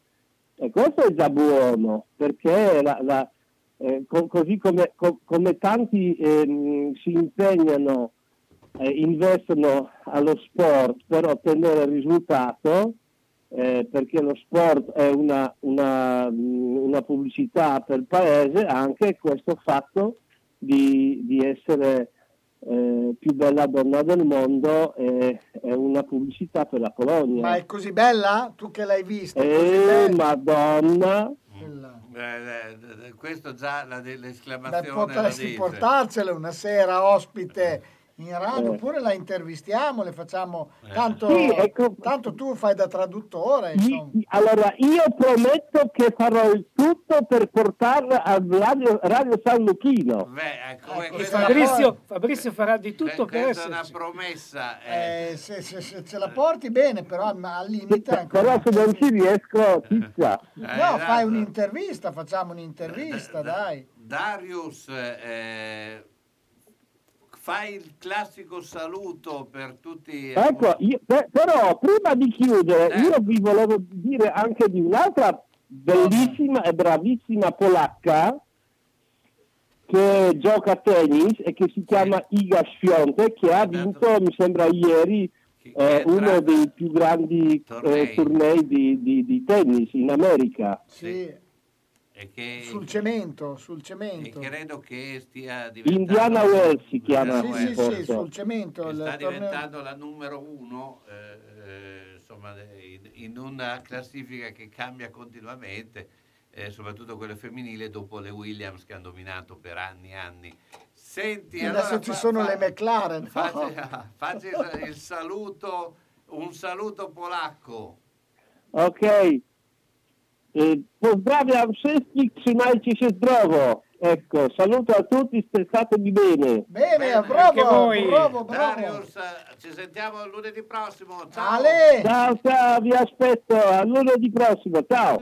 E questo è già buono perché la- la- eh, co- così come, co- come tanti ehm, si impegnano eh, investono allo sport per ottenere il risultato eh, perché lo sport è una, una, mh, una pubblicità per il paese anche questo fatto di, di essere eh, più bella donna del mondo è, è una pubblicità per la Polonia Ma è così bella? Tu che l'hai vista? eh, madonna Eh, eh, eh, questo già la, Beh, l'esclamazione la potresti portarcela una sera ospite in radio, Eh. oppure la intervistiamo, le facciamo... Eh. Tanto, Sì, ecco. tanto tu fai da traduttore, insomma. Allora, io prometto che farò il tutto per portarla al radio, radio San Luchino. Beh, ecco, Ecco, eh, Fabrizio, Fabrizio farà di tutto que- per questa è una promessa. eh. Eh, se, se- se ce la porti bene, però al limite... ancora- Però se non ci riesco, pizza. Eh, No, esatto. fai un'intervista, facciamo un'intervista, dai. Darius, eh, fai il classico saluto per tutti. Ecco, io- pe- però prima di chiudere, Eh. io vi volevo dire anche di un'altra bellissima e bravissima polacca che gioca a tennis e che si chiama Iga Świątek che ha vinto, mi sembra ieri, eh, uno dei più grandi Tornei. eh, tornei di, di- di tennis in America. Sì, che, sul cemento, sul e cemento. credo che stia diventando. Indiana Wells si chiama. Sì, Indiana sì, Wells, forse. sì, sul cemento. sta torneo- diventando la numero uno, eh, eh, insomma, in, una classifica che cambia continuamente, eh, soprattutto quella femminile, dopo le Williams che hanno dominato per anni e anni. Senti, Adesso allora ci fa- sono fa- le McLaren. no? Facci, facci il, il saluto, un saluto polacco. Okej. Pozdrawiam wszystkich, trzymajcie się zdrowo. Ecco, saluto a tutti, statemi bene. Bene, Bene, anche bravo, voi. bravo, bravo. Darius, ci sentiamo lunedì prossimo. Ciao. Ale! Ciao, ciao, vi aspetto a lunedì prossimo. Ciao.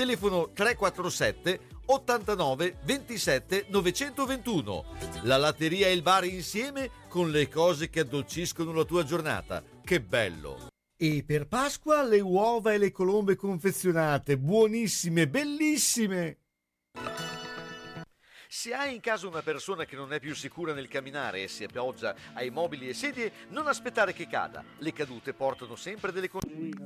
Telefono 347 89 27 921. La latteria e il bar insieme con le cose che addolciscono la tua giornata. Che bello! E per Pasqua le uova e le colombe confezionate, buonissime, bellissime! Se hai in casa una persona che non è più sicura nel camminare e si appoggia ai mobili e sedie, non aspettare che cada. Le cadute portano sempre delle conseguenze.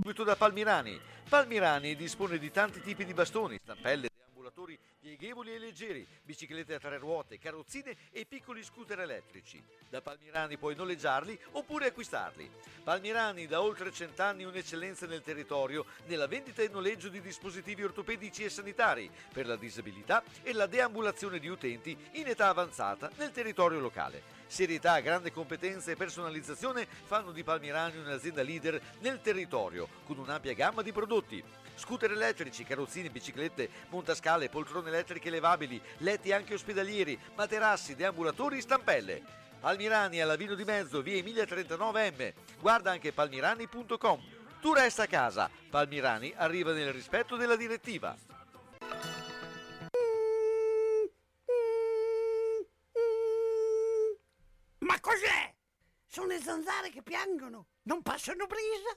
Subito da Palmirani. Palmirani dispone di tanti tipi di bastoni, stampelle, deambulatori pieghevoli e leggeri, biciclette a tre ruote, carrozzine e piccoli scooter elettrici. Da Palmirani puoi noleggiarli oppure acquistarli. Palmirani da oltre cent'anni un'eccellenza nel territorio nella vendita e noleggio di dispositivi ortopedici e sanitari per la disabilità e la deambulazione di utenti in età avanzata nel territorio locale. Serietà, grande competenza e personalizzazione fanno di Palmirani un'azienda leader nel territorio con un'ampia gamma di prodotti. Scooter elettrici, carrozzine, biciclette, montascale, poltrone elettriche levabili, letti anche ospedalieri, materassi, deambulatori, stampelle. Palmirani alla Vino di Mezzo, via Emilia 39M. Guarda anche palmirani.com. Tu resta a casa. Palmirani arriva nel rispetto della direttiva. Ma cos'è? Sono le zanzare che piangono, non passano brisa?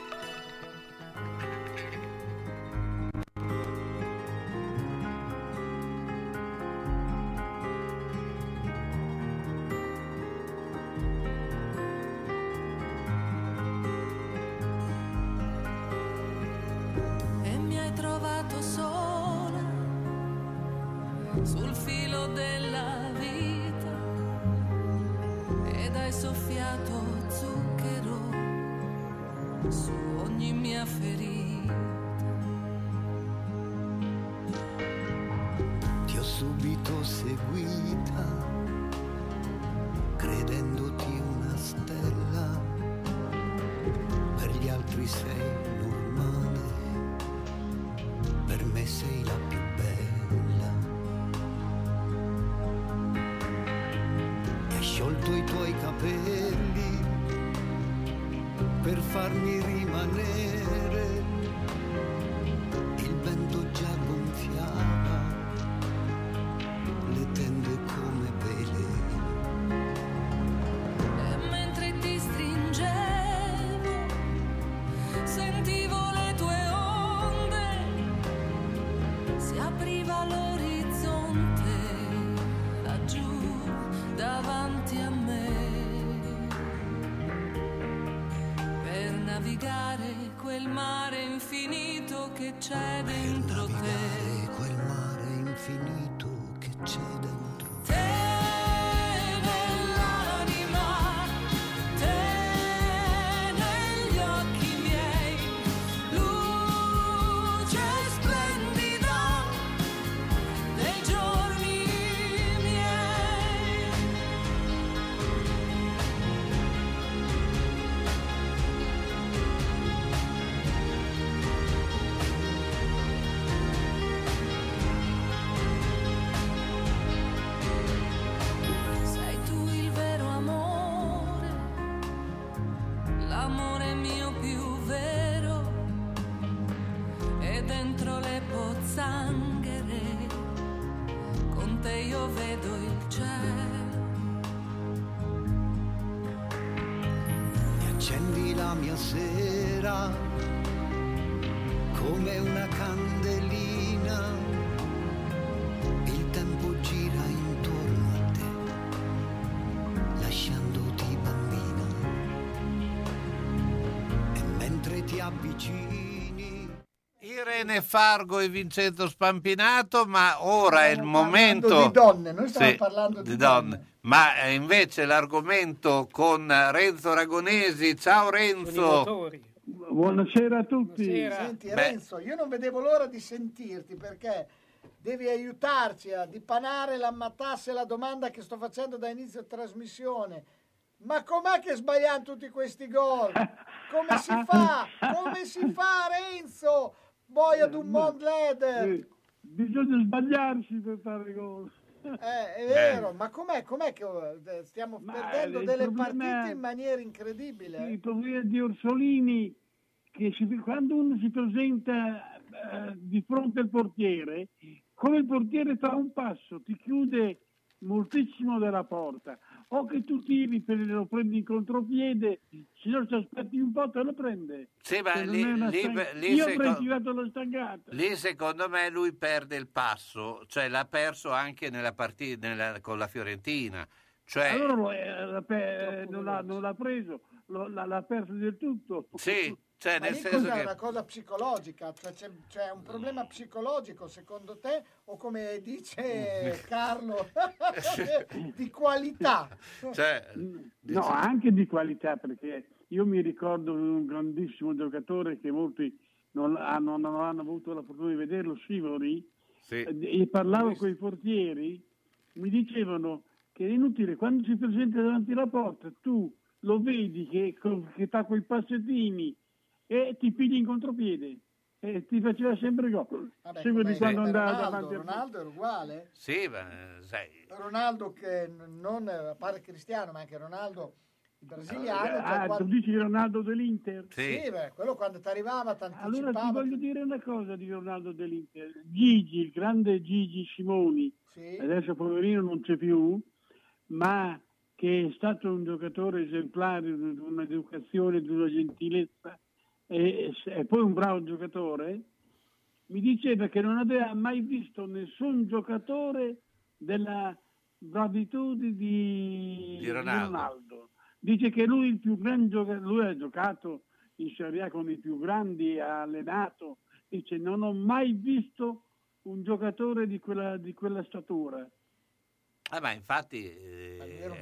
Sola sul filo della vita ed hai soffiato zucchero su ogni mia ferita. Ti ho subito seguita, credendoti una stella. Per gli altri sei sciolto i tuoi capelli per farmi rimanere. Avvicini. Irene Fargo e Vincenzo Spampinato, ma ora è il momento di donne, noi stiamo parlando di donne. Ma eh, invece l'argomento con Renzo Ragonesi. Ciao Renzo. Buonasera a tutti. Senti Beh. Renzo, io non vedevo l'ora di sentirti perché devi aiutarci a dipanare la matasse la domanda che sto facendo da inizio trasmissione. Ma com'è che sbagliamo tutti questi gol? Come si fa? Come si fa Renzo? Boia d'un Mont Leder. Eh, Bisogna sbagliarsi per fare gol. Eh, è vero, ma com'è, com'è che eh, stiamo perdendo il delle partite è- in maniera incredibile? Il problema di Orsolini che si- quando uno si presenta eh, di fronte al portiere, come il portiere fa un passo, ti chiude moltissimo dalla porta. O che tu tiri per lo prendi in contropiede, se no ci aspetti un po' te lo prende. Sì, ma lì- stang- lì Io seco- avrei tirato la stangata. Lì secondo me lui perde il passo, cioè l'ha perso anche nella partita nella- con la Fiorentina. Cioè, Allora lo- eh, non, l'ha, non l'ha preso, lo- l'ha, l'ha perso del tutto. sì, cioè nel senso che una cosa psicologica? Cioè, c'è, c'è un problema psicologico secondo te o come dice Carlo di qualità? cioè, No, anche di qualità, perché io mi ricordo un grandissimo giocatore che molti non hanno, non hanno avuto la fortuna di vederlo, Sivori, Sì. e parlavo con i portieri, mi dicevano che è inutile, quando si presenta davanti alla porta, tu lo vedi che, che fa quei passettini e ti pigli in contropiede e ti faceva sempre gol. Come di quando andava Ronaldo, davanti al Ronaldo era uguale. sì, ma sai, Ronaldo che non a parte Cristiano, ma anche Ronaldo il brasiliano. cioè Ah, quando- tu dici Ronaldo dell'Inter? Sì, beh, quello quando ti arrivava ti Allora ti voglio dire una cosa di Ronaldo dell'Inter. Gigi, il grande Gigi Simoni, Sì. adesso poverino non c'è più, ma che è stato un giocatore esemplare, di un'educazione, di una gentilezza e, e poi un bravo giocatore, mi diceva che non aveva mai visto nessun giocatore della bravitudine di, Di Ronaldo. Dice che lui, il più grande gioca- lui ha giocato in Serie A con i più grandi, ha allenato, dice non ho mai visto un giocatore di quella, di quella statura. Ah, ma infatti eh,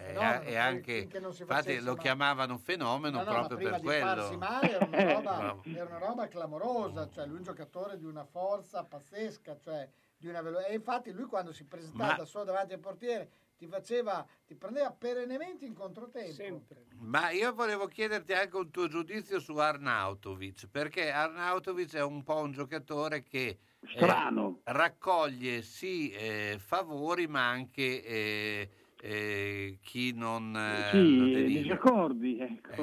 fenomeno, è anche infatti lo mai. chiamavano fenomeno No, no, ma proprio prima per di quello. farsi male era una, roba, era una roba clamorosa, cioè lui è un giocatore di una forza pazzesca, cioè di una velo- e infatti lui quando si presentava Ma- da solo davanti al portiere ti faceva, ti prendeva perennemente in controtempo. Sempre. Ma io volevo chiederti anche un tuo giudizio su Arnautovic, perché Arnautovic è un po' un giocatore che eh, Strano. raccoglie sì eh, favori, ma anche eh, eh, chi non eh, sì, deriva. disaccordi, ecco.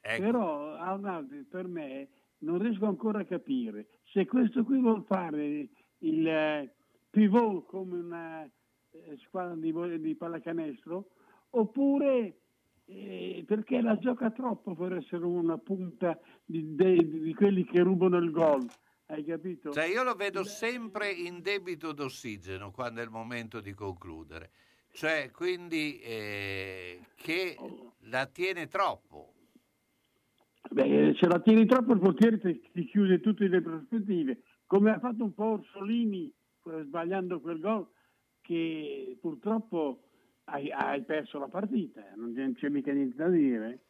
ecco. Però Arnaldi per me non riesco ancora a capire se questo qui vuol fare il eh, pivot come una eh, squadra di, di pallacanestro oppure eh, perché la gioca troppo per essere una punta di, de- di quelli che rubano il gol. Hai capito? Cioè io lo vedo sempre in debito d'ossigeno quando è il momento di concludere, cioè quindi eh, che la tiene troppo. Beh, se la tieni troppo il portiere ti, ti chiude tutte le prospettive, come ha fatto un po' Orsolini eh, sbagliando quel gol che purtroppo hai, hai perso la partita, non c'è- non c'è mica niente da dire.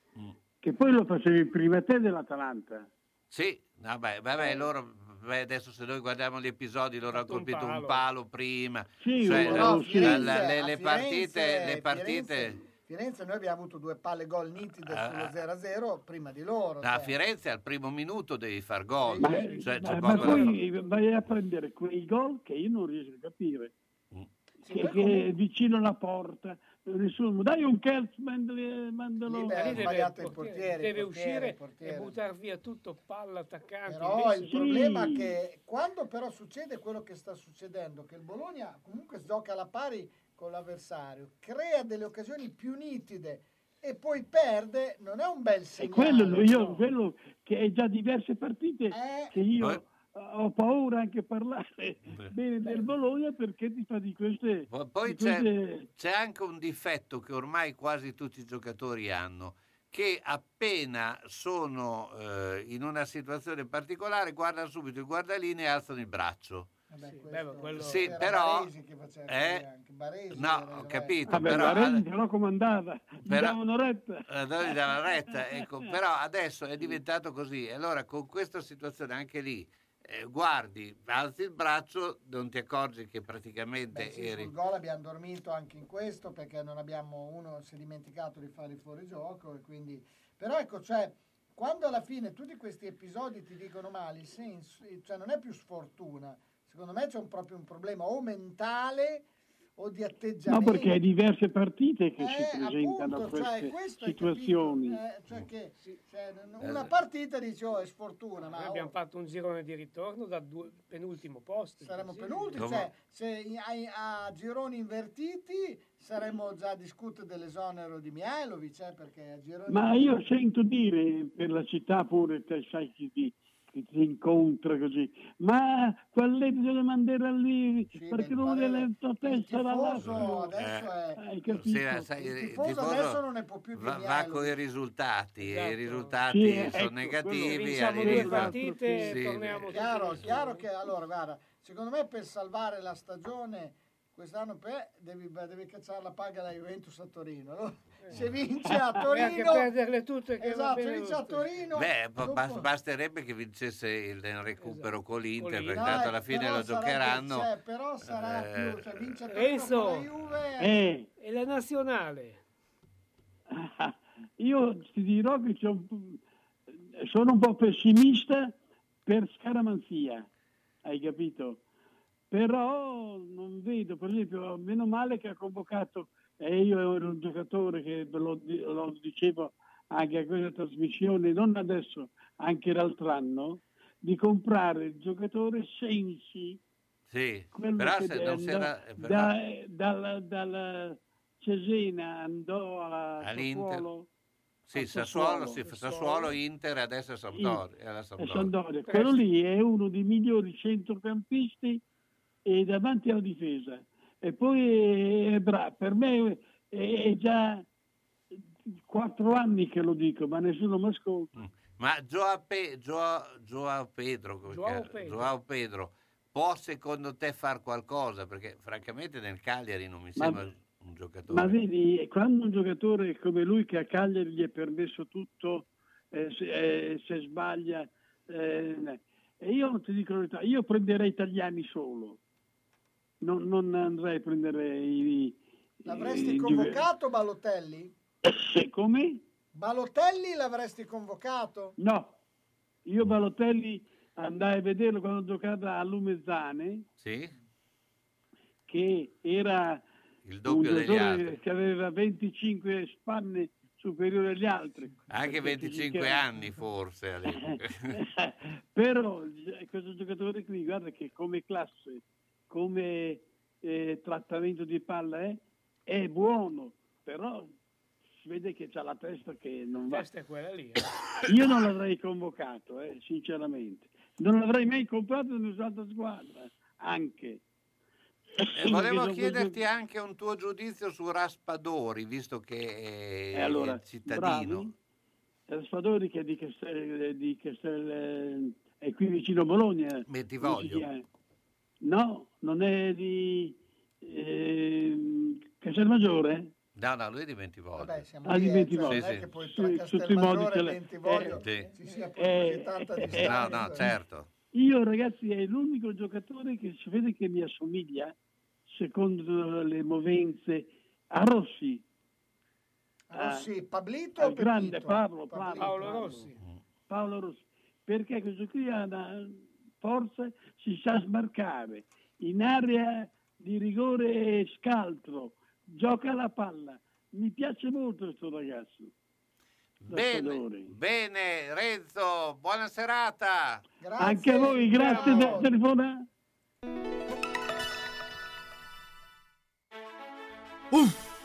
Che poi lo facevi prima te dell'Atalanta. Sì, vabbè, vabbè loro beh, adesso se noi guardiamo gli episodi loro hanno un colpito un palo. prima. Sì, Cioè, no, Firenze- la- le, Firenze- partite, le partite Firenze, Firenze noi abbiamo avuto due palle gol nitide Ah, sullo ah. 0-0 prima di loro. a cioè. Firenze al primo minuto devi far gol. Ma, Cioè, ma- ma da poi vai a prendere quei gol che io non riesco a capire. Mm. Che, poi che comunque- vicino alla porta, nessuno, dai un Kelz, mandalo. Lì ha sbagliato il il portiere deve il portiere, uscire portiere. e buttare via tutto, palla, attaccanti. Però il invece- problema è che quando però succede quello che sta succedendo, che il Bologna comunque gioca alla pari con l'avversario, crea delle occasioni più nitide e poi perde, non è un bel E segnale. quello, io, no? quello che è già diverse partite Eh. che io Poi- ho paura anche a parlare bene del Bologna perché ti fa di queste... Po- Poi di c'è, queste- c'è anche un difetto che ormai quasi tutti i giocatori hanno, che appena sono eh, in una situazione particolare guardano subito il guardaline e alzano il braccio. Vabbè, questo- Beh, ma quello- Sì, però... Baresi che faceva eh, così anche. Baresi no, ho capito, Vabbè, però... Baresi però comandava, gli però- davano retta. Eh, gli dava retta, ecco, però adesso è diventato così. E allora con questa situazione anche lì, eh, guardi, alzi il braccio, non ti accorgi che praticamente Beh, sì, eri... sul gol abbiamo dormito anche in questo perché non abbiamo uno si è dimenticato di fare il fuorigioco e quindi però ecco cioè quando alla fine tutti questi episodi ti dicono male senso cioè non è più sfortuna secondo me c'è un, proprio un problema o mentale o di No, atteggiamento perché è diverse partite che Eh, si presentano appunto, cioè, queste questo hai situazioni. Eh, cioè che cioè, una partita dici oh è sfortuna ma Noi oh, abbiamo fatto un girone di ritorno da due, penultimo posto. saremmo Sì. penultimi, cioè se a, a gironi invertiti saremmo già a discutere dell'esonero di Mihailovic, eh, perché a gironi Ma io sento dire per la città pure, te sai chi ti, chi ti incontra così, ma quelle bisogna mandare lì perché non deve la tua testa tifoso dall'altra. adesso è Hai capito? Sì, sai, il tifoso tifoso adesso non ne può più di va, va con i risultati e Esatto. i risultati Sì, sono ecco, negativi. arrivi- due partite sì. e torniamo chiaro, chiaro che allora guarda, secondo me per salvare la stagione quest'anno per, devi, devi cacciare la paga da Juventus a Torino. no? Se vince a E anche Torino perderle tutte che Esatto, se vince a. Torino Beh, dopo- bas- basterebbe che vincesse il recupero con l'Inter, perché tanto alla fine però lo sarà- giocheranno. cioè, però sarà Eh, più, cioè, vince a Torino Enzo. con la Juve. Eh, E la nazionale? io ti dirò che sono un po' pessimista per scaramanzia, hai capito? Però non vedo, per esempio, meno male che ha convocato, e io ero un giocatore che ve lo, lo dicevo anche a questa trasmissione, non adesso, anche l'altro anno, di comprare il giocatore Sensi, Sì, però se non da- si era... eh, però- da- dalla- dalla Cesena andò a All'Inter. Sassuolo, Sì, Sassuolo, Sassuolo. Sassuolo, Inter, adesso è Sampdoria. e Sampdoria. Sampdoria. Quello lì è uno dei migliori centrocampisti e davanti alla difesa. E poi è bravo. Per me è, è già quattro anni che lo dico, ma nessuno mi ascolta. Ma Joao, Pe- Joao- Joao Pedro, Joao? Pedro. Joao Pedro, può secondo te fare qualcosa? Perché francamente nel Cagliari non mi Ma- sembra un giocatore. Ma vedi, quando un giocatore come lui che a Cagliari gli è permesso tutto, eh, se, eh, se sbaglia, eh, e io ti dico la verità, io prenderei italiani solo, non, non andrei a prendere i... L'avresti i- convocato Balotelli? i- Come? Balotelli l'avresti convocato? No, io Balotelli andai a vederlo quando giocava a Lumezzane, Sì? che era Il doppio degli giocatore altri. che aveva 25 spanne superiori agli altri. Anche Perché 25 fisicamente- anni forse. Però eh, questo giocatore qui, guarda che come classe, come eh, trattamento di palla è, è buono, però si vede che c'ha la testa che non va. Questa è quella lì. eh. Io non l'avrei convocato, eh, sinceramente. Non l'avrei mai comprato in un'altra squadra, anche. E volevo chiederti anche un tuo giudizio su Raspadori, visto che è allora, il cittadino. bravi. Raspadori che è di Castel, di Castel eh, è qui vicino a Bologna. Come si chiama? No, non è di eh, Castelmaggiore? No, no, lui è di Bentivoglio. Vabbè, siamo Ah, di Bentivoglio. non è Sì, che poi sì. tra Su- tutti i modi e Bentivoglio eh, ci sia eh, così tanta eh, distanza. No, no, certo. Io ragazzi è l'unico giocatore che si vede che mi assomiglia, secondo le movenze, a Rossi. Ah, sì, Pablito al o grande. Paolo, Paolo Paolo. Rossi. Paolo Rossi. Perché questo qui ha una forza, si sa smarcare, in area di rigore scaltro, gioca la palla. Mi piace molto questo ragazzo. Bene, bene, Renzo, buona serata. Anche a voi, grazie per telefonare. Uff,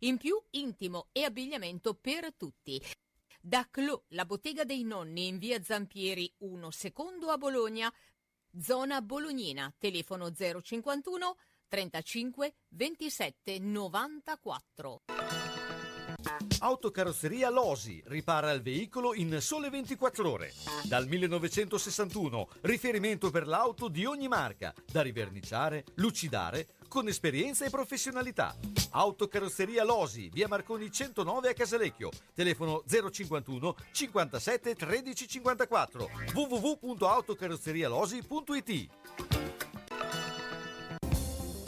In più intimo e abbigliamento per tutti. Da Clo, la bottega dei nonni in via Zampieri 1 secondo a Bologna, zona Bolognina, telefono 051 35 27 94. Autocarrozzeria Losi ripara il veicolo in sole 24 ore. Dal 1961, riferimento per l'auto di ogni marca, da riverniciare, lucidare, con esperienza e professionalità. Autocarrozzeria Losi, via Marconi 109 a Casalecchio, telefono 051 57 13 54 www.autocarrozzerialosi.it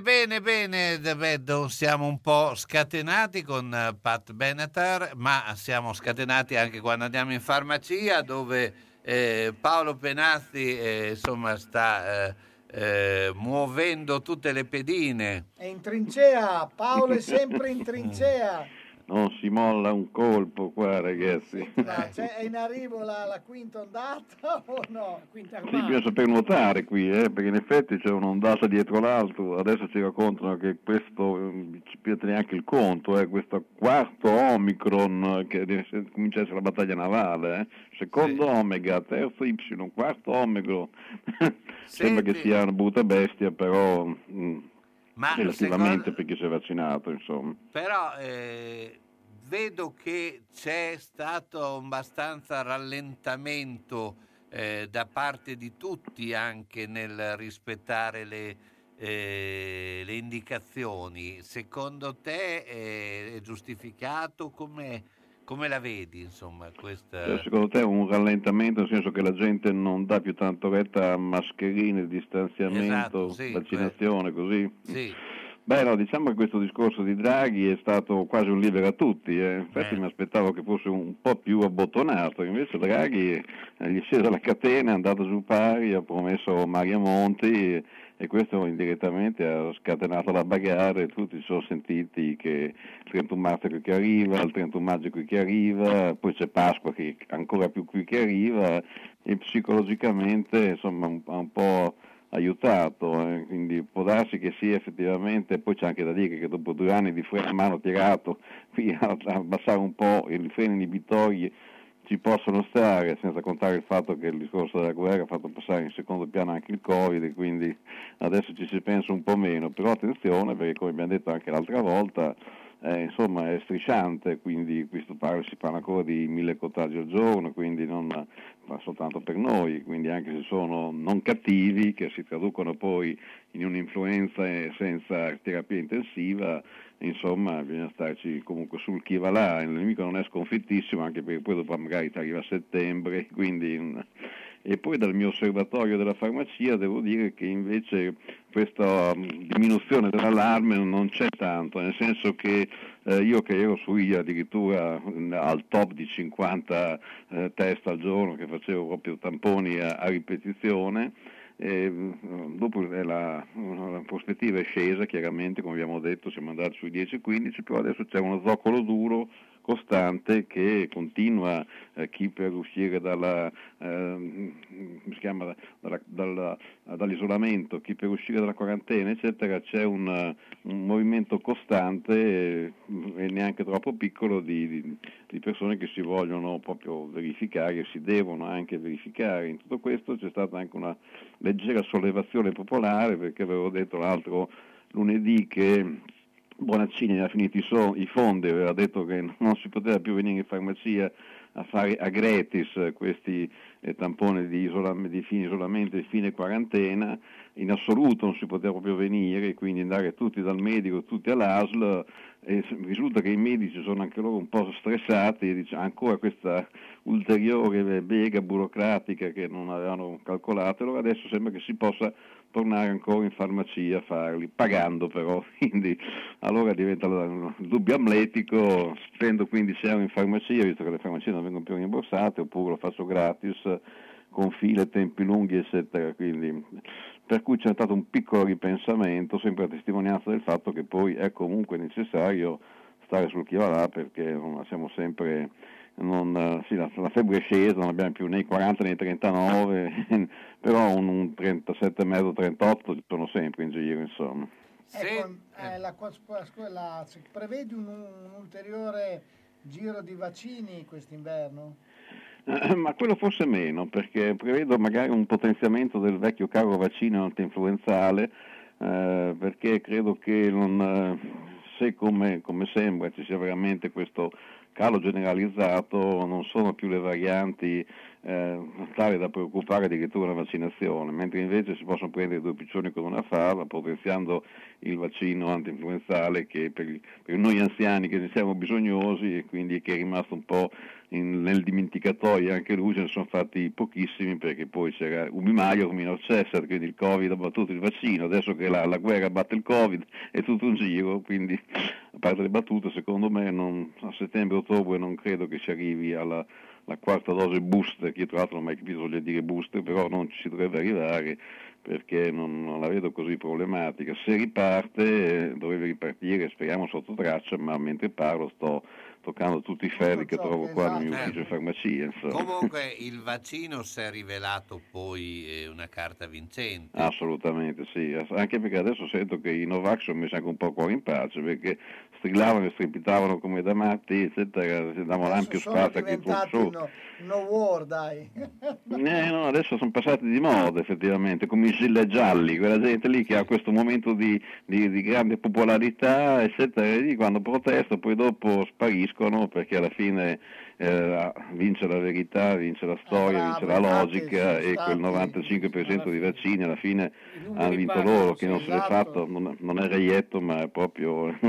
Bene, bene, bene, do- siamo un po' scatenati con eh, Pat Benatar, ma siamo scatenati anche quando andiamo in farmacia dove eh, Paolo Penazzi eh, insomma sta eh, eh, muovendo tutte le pedine. È in trincea, Paolo è sempre in trincea. Non si molla un colpo qua, ragazzi. C'è- è in arrivo la, la quinta ondata o no? Quinta Sì, bisogna saper nuotare qui, eh, perché in effetti c'è un'ondata dietro l'altro. Adesso ci raccontano che questo, ci piace neanche il conto, eh, questo quarto Omicron, che comincia a essere la battaglia navale, eh. secondo Omega, terzo Y, quarto Omicron. Sembra che sia una brutta bestia, però mm, Ma relativamente secondo- per chi si è vaccinato, insomma. Però eh, vedo che c'è stato abbastanza rallentamento eh, da parte di tutti anche nel rispettare le, eh, le indicazioni. Secondo te eh, è giustificato? Come, come la vedi, insomma, questa... Cioè, secondo te è un rallentamento nel senso che la gente non dà più tanto retta a mascherine, distanziamento, Esatto, sì, vaccinazione, così? Sì. Beh, no, diciamo che questo discorso di Draghi è stato quasi un libero a tutti, eh. infatti mi aspettavo che fosse un po' più abbottonato, invece Draghi eh, gli è scesa la catena, è andato giù pari, ha promesso Mario Monti e, questo indirettamente ha scatenato la bagarre, tutti si sono sentiti che il 31 marzo è qui che arriva, il 31 maggio è qui che arriva, poi c'è Pasqua che è ancora più qui che arriva e psicologicamente insomma ha un po' aiutato, eh, quindi può darsi che sia effettivamente, poi c'è anche da dire che dopo due anni di freno a mano tirato qui a abbassare un po' i freni inibitori ci possono stare, senza contare il fatto che il discorso della guerra ha fatto passare in secondo piano anche il Covid, quindi adesso ci si pensa un po' meno, però attenzione perché come abbiamo detto anche l'altra volta, eh, insomma è strisciante, quindi questo parla, si parla ancora di mille contagi al giorno, quindi non soltanto per noi, quindi anche se sono non cattivi, che si traducono poi in un'influenza senza terapia intensiva, insomma bisogna starci comunque sul chi va là, il nemico non è sconfittissimo anche perché poi dopo magari arriva a settembre, quindi... mm, E poi dal mio osservatorio della farmacia devo dire che invece questa mm, diminuzione dell'allarme non c'è tanto, nel senso che eh, io che ero sui addirittura mm, al top di 50 eh, test al giorno, che facevo proprio tamponi a, a ripetizione, e, mm, dopo la, la prospettiva è scesa, chiaramente, come abbiamo detto, siamo andati sui 10-15, però adesso c'è uno zoccolo duro costante che continua eh, chi per uscire dalla, si chiama, dalla- dalla- dall'isolamento, chi per uscire dalla quarantena, eccetera, c'è un, eh, un movimento costante eh, e neanche troppo piccolo di, di- di persone che si vogliono proprio verificare e si devono anche verificare. In tutto questo c'è stata anche una leggera sollevazione popolare perché avevo detto l'altro lunedì che Bonaccini ha finito i, so- i fondi, aveva detto che non si poteva più venire in farmacia a fare a gratis eh, questi eh, tamponi di, isolam- di fine isolamento e fine quarantena, in assoluto non si poteva proprio venire, quindi andare tutti dal medico, tutti all'ASL, e risulta che i medici sono anche loro un po' stressati, e ancora questa ulteriore bega burocratica che non avevano calcolato, allora adesso sembra che si possa tornare ancora in farmacia a farli, pagando però, quindi allora diventa il dubbio amletico, spendo 15 euro in farmacia, visto che le farmacie non vengono più rimborsate, oppure lo faccio gratis con file, tempi lunghi, eccetera. Quindi, per cui c'è stato un piccolo ripensamento, sempre a testimonianza del fatto che poi è comunque necessario stare sul chi va là perché siamo sempre non, eh, sì, la, la febbre è scesa, non abbiamo più né i 40 né i 39, però un, un 37,5, 38 ci sono sempre in giro, insomma. Ecco, eh, la, la- prevedi un, un ulteriore giro di vaccini quest'inverno? Ma quello forse meno, perché prevedo magari un potenziamento del vecchio caro vaccino antinfluenzale, eh, perché credo che non, se come, come sembra ci sia veramente questo calo generalizzato, non sono più le varianti eh, tali da preoccupare addirittura la vaccinazione, mentre invece si possono prendere due piccioni con una fava, potenziando il vaccino antinfluenzale che per, per noi anziani che ne siamo bisognosi e quindi che è rimasto un po' in- nel dimenticatoio anche lui, ce ne sono fatti pochissimi perché poi c'era Ubimaio come minor Cesar, quindi il Covid ha battuto il vaccino, adesso che la, la guerra batte il Covid è tutto un giro, quindi a parte le battute secondo me non- a settembre-ottobre non credo che si arrivi alla la quarta dose booster, che io tra l'altro non ho mai capito voglio dire booster, però non ci si dovrebbe arrivare perché non, non la vedo così problematica. Se riparte eh, dovrebbe ripartire, speriamo sotto traccia, ma mentre parlo sto toccando tutti i ferri che trovo qua nel mio ufficio di farmacia. Insomma. Comunque il vaccino si è rivelato poi eh, una carta vincente. Assolutamente sì, anche perché adesso sento che i Novax sono messi anche un po' cuore in pace perché strillavano e strepitavano come da matti, eccetera, si davano l'ampio spazio a chi su. no, no war, dai. Eh, no, adesso sono passati di moda effettivamente, come i gilet gialli, quella gente lì che ha questo momento di, di- di grande popolarità, eccetera, e lì quando protesta poi dopo spariscono perché alla fine eh, vince la verità, vince la storia, vince la logica e quel 95% di vaccini alla fine hanno vinto loro, che non se l'è fatto, non, non è reietto ma è proprio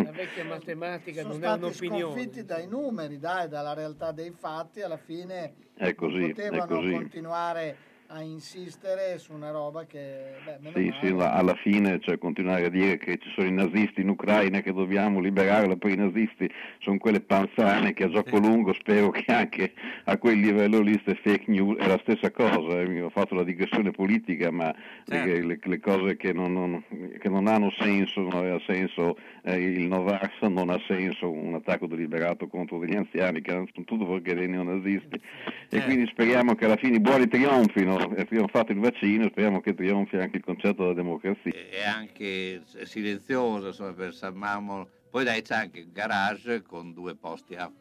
matematica, sono non è un'opinione. sconfitti dai numeri, dai, dalla realtà dei fatti, alla fine È così, non è potevano così. continuare a insistere su una roba che, beh, meno Sì, male. sì, ma alla fine cioè, continuare a dire che ci sono i nazisti in Ucraina che dobbiamo liberarla, poi i nazisti sono quelle panzane che a gioco lungo spero che anche a quel livello lì queste fake news è la stessa cosa, eh, ho fatto la digressione politica, ma le, le- le cose che non, non- che non hanno senso, non aveva senso eh, il Novax, non ha senso un attacco deliberato contro degli anziani che sono tutto perché dei neonazisti. E quindi speriamo che alla fine i buoni trionfino, e abbiamo fatto il vaccino, speriamo che trionfi anche il concetto della democrazia. è anche silenzioso insomma, per San Mammo. Poi dai c'è anche il garage con due posti a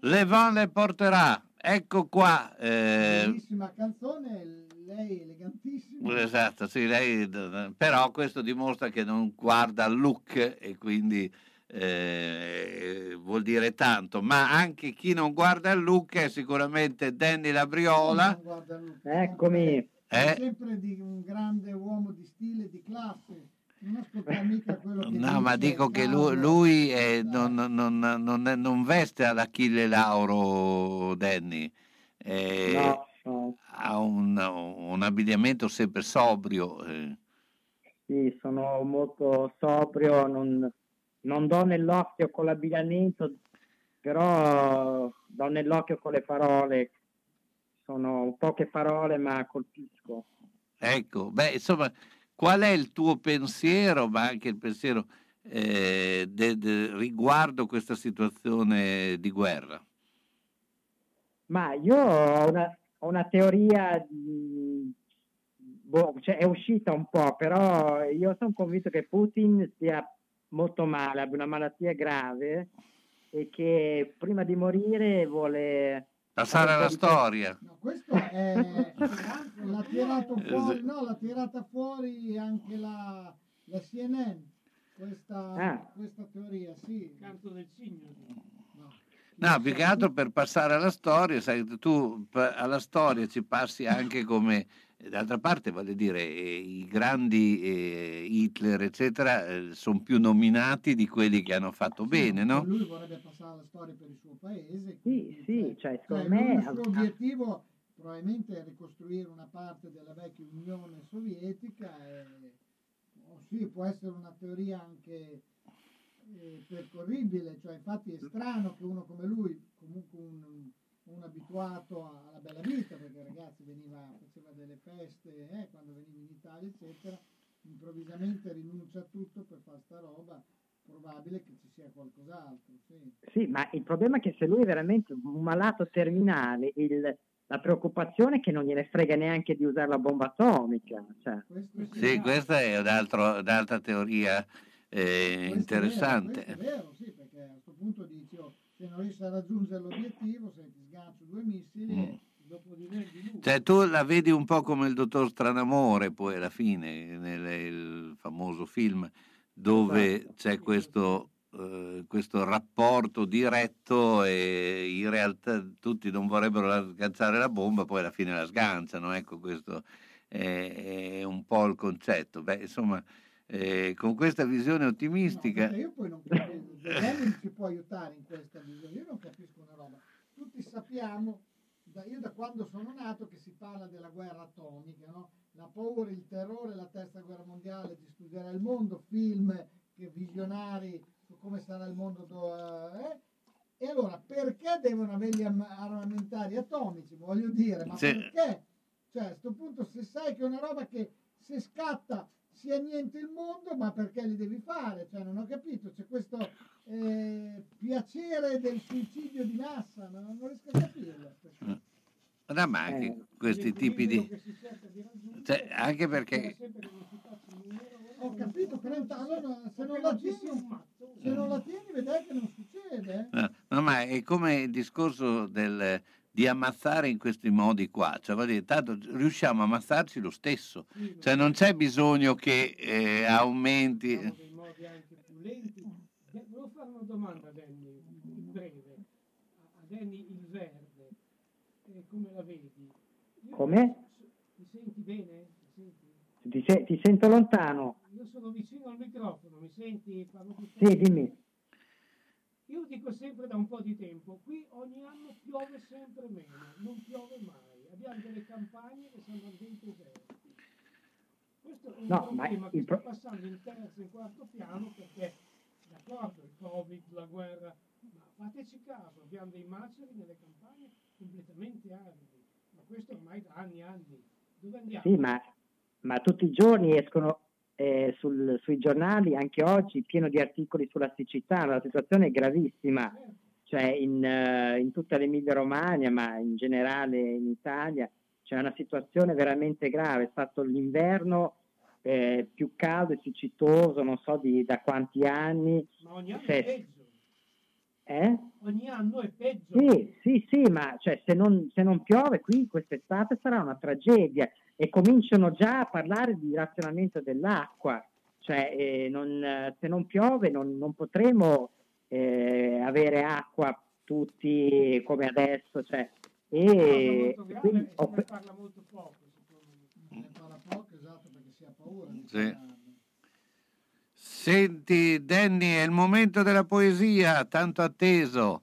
Le Van le porterà, ecco qua. eh, Bellissima canzone, lei elegantissima. Esatto, sì, lei, però questo dimostra che non guarda al look e quindi eh, vuol dire tanto, ma anche chi non guarda al look è sicuramente Danny Labriola. Eccomi. Eh? Sempre di un grande uomo di stile, di classe. Non mica quello che No, ma dico che lui, lui è- non, non- non- non veste all'Achille Lauro Danny, eh, No, no. Ha un, un abbigliamento sempre sobrio. eh. Sì, sono molto sobrio, non, non do nell'occhio con l'abbigliamento, però do nell'occhio con le parole. Sono poche parole, ma colpisco. Ecco, beh, insomma, qual è il tuo pensiero, ma anche il pensiero eh, de- de- riguardo questa situazione di guerra? Ma io ho una, una teoria, di- boh, cioè è uscita un po', però io sono convinto che Putin stia molto male, abbia una malattia grave e che prima di morire vuole... Passare alla storia. Questo è, l'ha tirato fuori, no, l'ha tirata fuori anche la, la CNN, questa, Ah. questa teoria, sì. Canto del cigno. No, più che altro per passare alla storia, sai, tu alla storia ci passi anche come, d'altra parte, voglio dire, eh, i grandi eh, Hitler, eccetera, sono più nominati di quelli che hanno fatto bene, no? Lui vorrebbe passare alla storia per il suo paese. Sì, sì, cioè secondo Cioè, me... il suo obiettivo probabilmente è ricostruire una parte della vecchia Unione Sovietica e oh, sì, può essere una teoria anche eh, percorribile, cioè infatti è strano che uno come lui, comunque un, un abituato alla bella vita, perché ragazzi veniva, faceva delle feste eh, quando veniva in Italia, eccetera, improvvisamente rinuncia a tutto per fare sta roba, probabile che ci sia qualcos'altro, sì. Sì, ma il problema è che se lui è veramente un malato terminale, il- la preoccupazione è che non gliene frega neanche di usare la bomba atomica. Cioè. Sì, questa è un'altra teoria eh, interessante. Questo è vero, sì, perché a questo punto dici, oh, se non riesci a raggiungere l'obiettivo, se ti sgancio due missili, lui. Cioè, tu la vedi un po' come il dottor Stranamore, poi alla fine, nel famoso film, dove Esatto. c'è questo, eh, questo rapporto diretto e in realtà tutti non vorrebbero sganciare la bomba, poi alla fine la sganciano. Ecco, questo è, è un po' il concetto. Beh, insomma, eh, con questa visione ottimistica... Perché io poi non capisco, Lenin ci può aiutare in questa visione, io non capisco una roba. Tutti sappiamo, da- io da quando sono nato, che si parla della guerra atomica, no? la paura, il terrore, la terza guerra mondiale, distruggerà il mondo, film che visionari su come sarà il mondo do- eh? E allora perché devono avere gli am- armamentari atomici? Voglio dire, ma Sì. perché? Cioè, a questo punto, se sai che è una roba che se scatta sia niente il mondo, ma perché li devi fare? Cioè, non ho capito. C'è questo eh, piacere del suicidio di massa, ma non riesco a capirlo. No, ma anche questi tipi di... Cioè, anche perché... Ho capito, però allora, se non la tieni, se non la tieni, vedrai che non succede. eh. No, no, ma è come il discorso del, di ammazzare in questi modi qua, cioè, voglio dire, tanto riusciamo a ammazzarci lo stesso, cioè non c'è bisogno che eh, aumenti... dei modi anche più lenti. Volevo fare una domanda a Danny, in breve. A Danny il verde. Eh, come la vedi? Io- Come? Mi senti bene? Mi senti? Ti, se- ti sento lontano. Io sono vicino al microfono, mi senti? Parlo Sì, dimmi. Io dico sempre da un po' di tempo, qui ogni anno piove sempre meno, non piove mai. Abbiamo delle campagne che sembrano dentro deserti. Questo è un No, ma problema che pro- sta passando in terzo e in quarto piano perché, d'accordo, il Covid, la guerra, ma fateci caso, abbiamo dei maceri nelle campagne completamente aridi. Ma questo ormai da anni e anni. Dove andiamo? Sì, ma, ma tutti i giorni escono eh, sul- sui giornali, anche oggi, pieno di articoli sulla siccità. La situazione è gravissima. Cioè, in, eh, in tutta l'Emilia Romagna, ma in generale in Italia, c'è una situazione veramente grave. È stato l'inverno eh, più caldo e siccitoso, non so di, da quanti anni. Ma ogni anno Se-. Eh? Ogni anno è peggio. Sì, sì, sì, ma cioè, se, non, se non piove qui quest'estate sarà una tragedia e cominciano già a parlare di razionamento dell'acqua, cioè eh, non, eh, se non piove non, non potremo eh, avere acqua tutti come adesso, cioè, e molto grave quindi ho se ne parla molto poco. Ne parla poco, esatto, perché si ha paura. di Sì. Senti, Danny, è il momento della poesia, tanto atteso.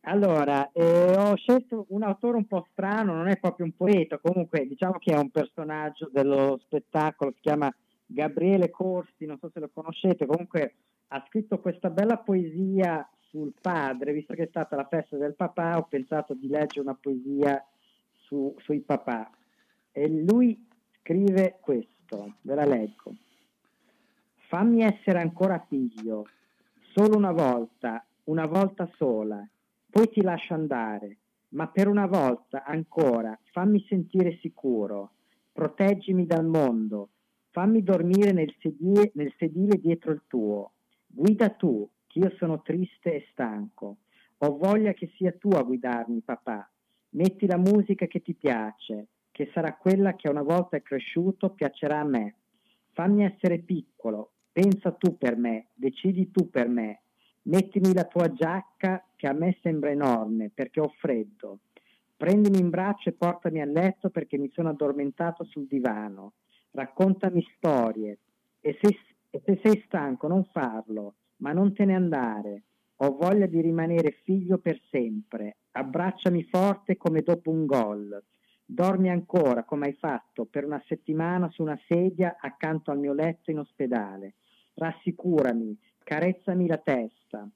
Allora, eh, ho scelto un autore un po' strano, non è proprio un poeta, comunque diciamo che è un personaggio dello spettacolo, si chiama Gabriele Corsi, non so se lo conoscete, comunque ha scritto questa bella poesia sul padre, visto che è stata la festa del papà, ho pensato di leggere una poesia su- sui papà. E lui scrive questo, ve la leggo. Fammi essere ancora figlio, solo una volta, una volta sola, poi ti lascio andare, ma per una volta ancora fammi sentire sicuro, proteggimi dal mondo, fammi dormire nel sedile, nel sedile dietro il tuo, guida tu, che io sono triste e stanco, ho voglia che sia tu a guidarmi, papà, metti la musica che ti piace, che sarà quella che una volta cresciuto piacerà a me. Fammi essere piccolo, pensa tu per me, decidi tu per me. Mettimi la tua giacca che a me sembra enorme perché ho freddo. Prendimi in braccio e portami a letto perché mi sono addormentato sul divano. Raccontami storie. E se, e se sei stanco non farlo, ma non te ne andare. Ho voglia di rimanere figlio per sempre. Abbracciami forte come dopo un gol. Dormi ancora come hai fatto per una settimana su una sedia accanto al mio letto in ospedale. Rassicurami, carezzami la testa.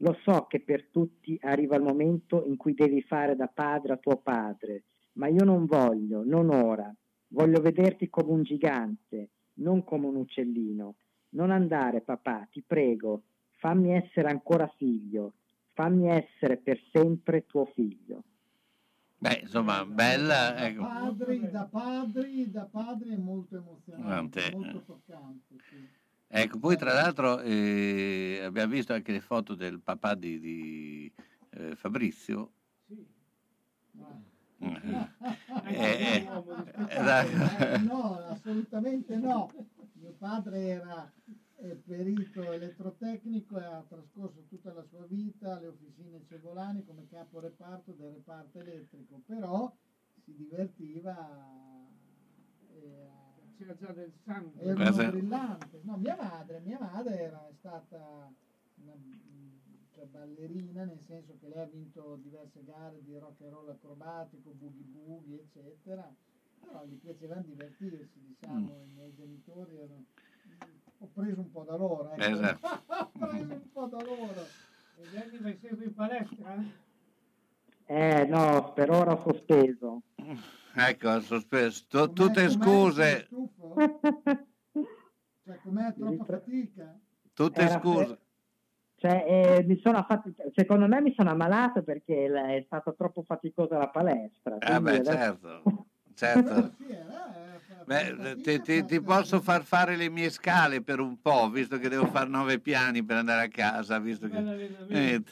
Lo so che per tutti arriva il momento in cui devi fare da padre a tuo padre, ma io non voglio, non ora. Voglio vederti come un gigante, non come un uccellino. Non andare, papà, ti prego, fammi essere ancora figlio, fammi essere per sempre tuo figlio. Beh, insomma, bella. Da ecco. padri, da padri, da padri è molto emozionante, Ante- molto toccante. sì. Ecco, poi tra l'altro eh, abbiamo visto anche le foto del papà di, di, eh, Fabrizio. Eh, eh, Eh, no, assolutamente no. Mio padre era eh, perito elettrotecnico e ha trascorso tutta la sua vita alle officine Cegolani come capo reparto del reparto elettrico, però si divertiva e C'era già del sangue. era Eh, sì. brillante. No, mia madre, mia madre era stata una mm, cioè, ballerina, nel senso che lei ha vinto diverse gare di rock and roll acrobatico, boogie boogie, eccetera. Però gli piaceva divertirsi, diciamo, Mm. i miei genitori erano... Ho preso un po' da loro, ecco. Esatto. Ho preso un po' da loro. E vai sempre in palestra? Eh no, per ora ho sospeso. Ecco, sospeso. Com'è- tutte com'è? scuse? Cioè, com'è troppa fatica? tutte Era scuse. Cioè, eh, mi sono fatti- secondo me mi sono ammalato perché la- è stata troppo faticosa la palestra. Ah, quindi beh, adesso- certo. certo. Beh, ti, ti- ti posso far fare le mie scale per un po', visto che devo fare nove piani per andare a casa. Visto che... Eh,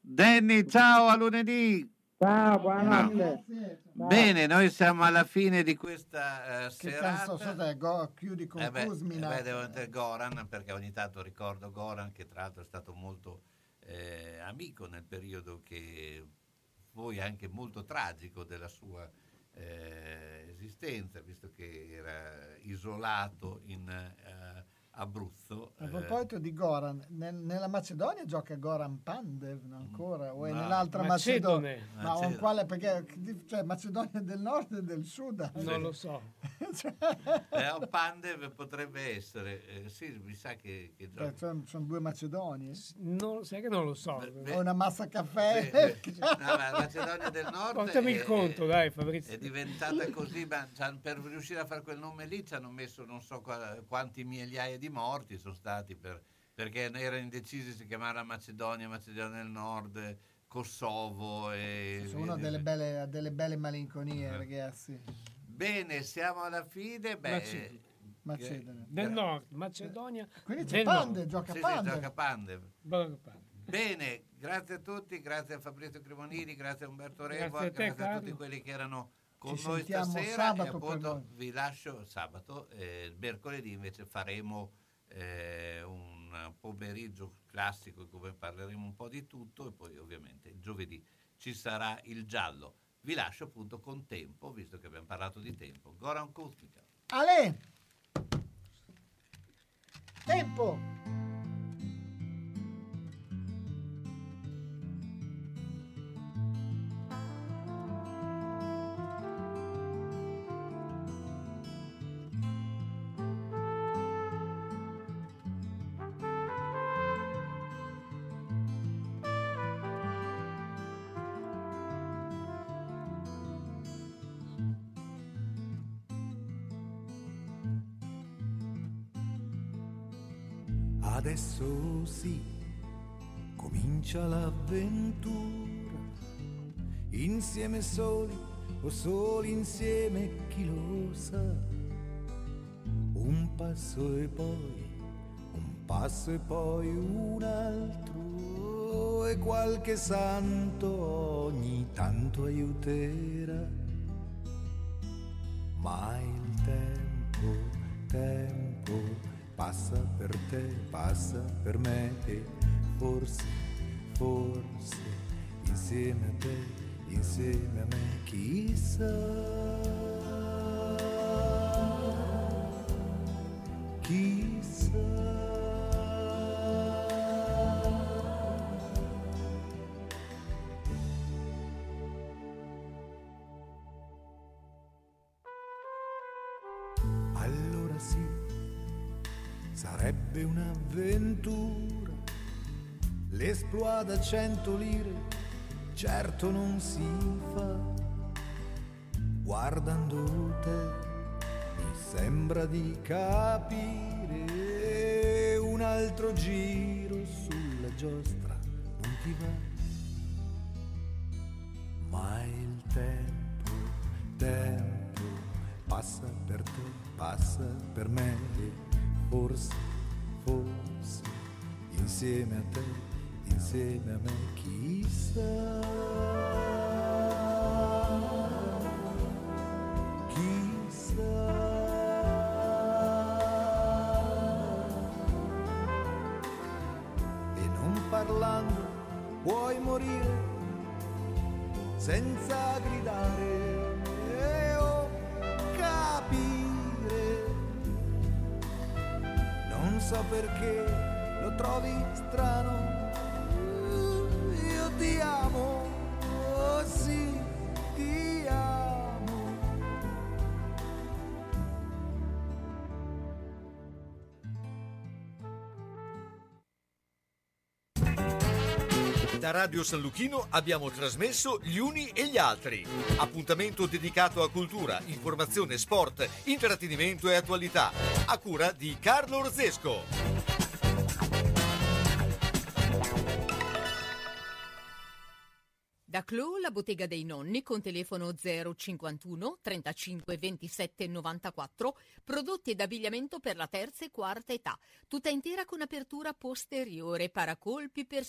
Danny, ciao, a lunedì. Ciao, buonanotte. Bene, noi siamo alla fine di questa eh, Che serata. senso cos'è? Go- chiudi con Eh beh, Kuzmina. eh beh, devo mettere Goran perché ogni tanto ricordo Goran che tra l'altro è stato molto eh, amico nel periodo che poi anche molto tragico della sua eh, esistenza, visto che era isolato in eh, Abruzzo. A eh, proposito di Goran, nel- nella Macedonia gioca Goran Pandev no, ancora o è No. nell'altra Macedone. Macedonia? Ma Macedone. o quale perché cioè Macedonia del Nord e del Sud? Non lo so. eh, o Pandev potrebbe essere, eh, sì, mi sa che, che gioca. Cioè, sono, sono due Macedoni. Non, sai che non lo so. O una massa caffè. No, ma la Macedonia del Nord Portami è, il conto, dai, Fabrizio. è diventata così, ma c'han- per riuscire a fare quel nome lì ci hanno messo non so qua- quanti migliaia di morti sono stati per- perché erano indecisi se chiamare Macedonia, Macedonia del Nord, Kosovo e Sono delle belle, delle belle malinconie, ragazzi. Bene, siamo alla fine. Beh, Macedonia. Macedonia. Del nord, Macedonia. Quindi c'è del Pandev, nord. gioca sì, sì, Pandev. gioca Pandev. Bene, grazie a tutti, grazie a Fabrizio Cremonini, grazie a Umberto Grazie Revo, a te, grazie a tutti quelli che erano con Ci noi stasera e appunto vi lascio sabato, eh, mercoledì invece faremo eh, un pomeriggio classico in cui parleremo un po' di tutto e poi ovviamente il giovedì ci sarà il giallo. Vi lascio appunto con tempo, visto che abbiamo parlato di tempo. Goran Kuzmica. Ale! Tempo! Comincia l'avventura. Insieme soli o soli insieme, chi lo sa. Un passo e poi, un passo e poi un altro. E qualche santo ogni tanto aiuterà. Ma il tempo, tempo, passa per te, passa per me e forse, forse, insieme a te, insieme L'esploit da cento lire, certo non si fa. Guardando te, mi sembra di capire un altro giro sulla giostra non ti va. Ma il tempo, tempo, passa per te, passa per me e forse, forse, insieme a te, insieme a me, chissà. Chissà. E non parlando puoi morire senza gridare e o capire. Non so perché lo trovi strano. Ti amo, oh sì, ti amo. Da Radio San Luchino abbiamo trasmesso Gli Uni e gli Altri. Appuntamento dedicato a cultura, informazione, sport, intrattenimento e attualità. A cura di Carlo Orzesco. Da Clo, la bottega dei nonni con telefono 051 35 27 94, prodotti ed abbigliamento per la terza e quarta età, tutta intera con apertura posteriore, paracolpi per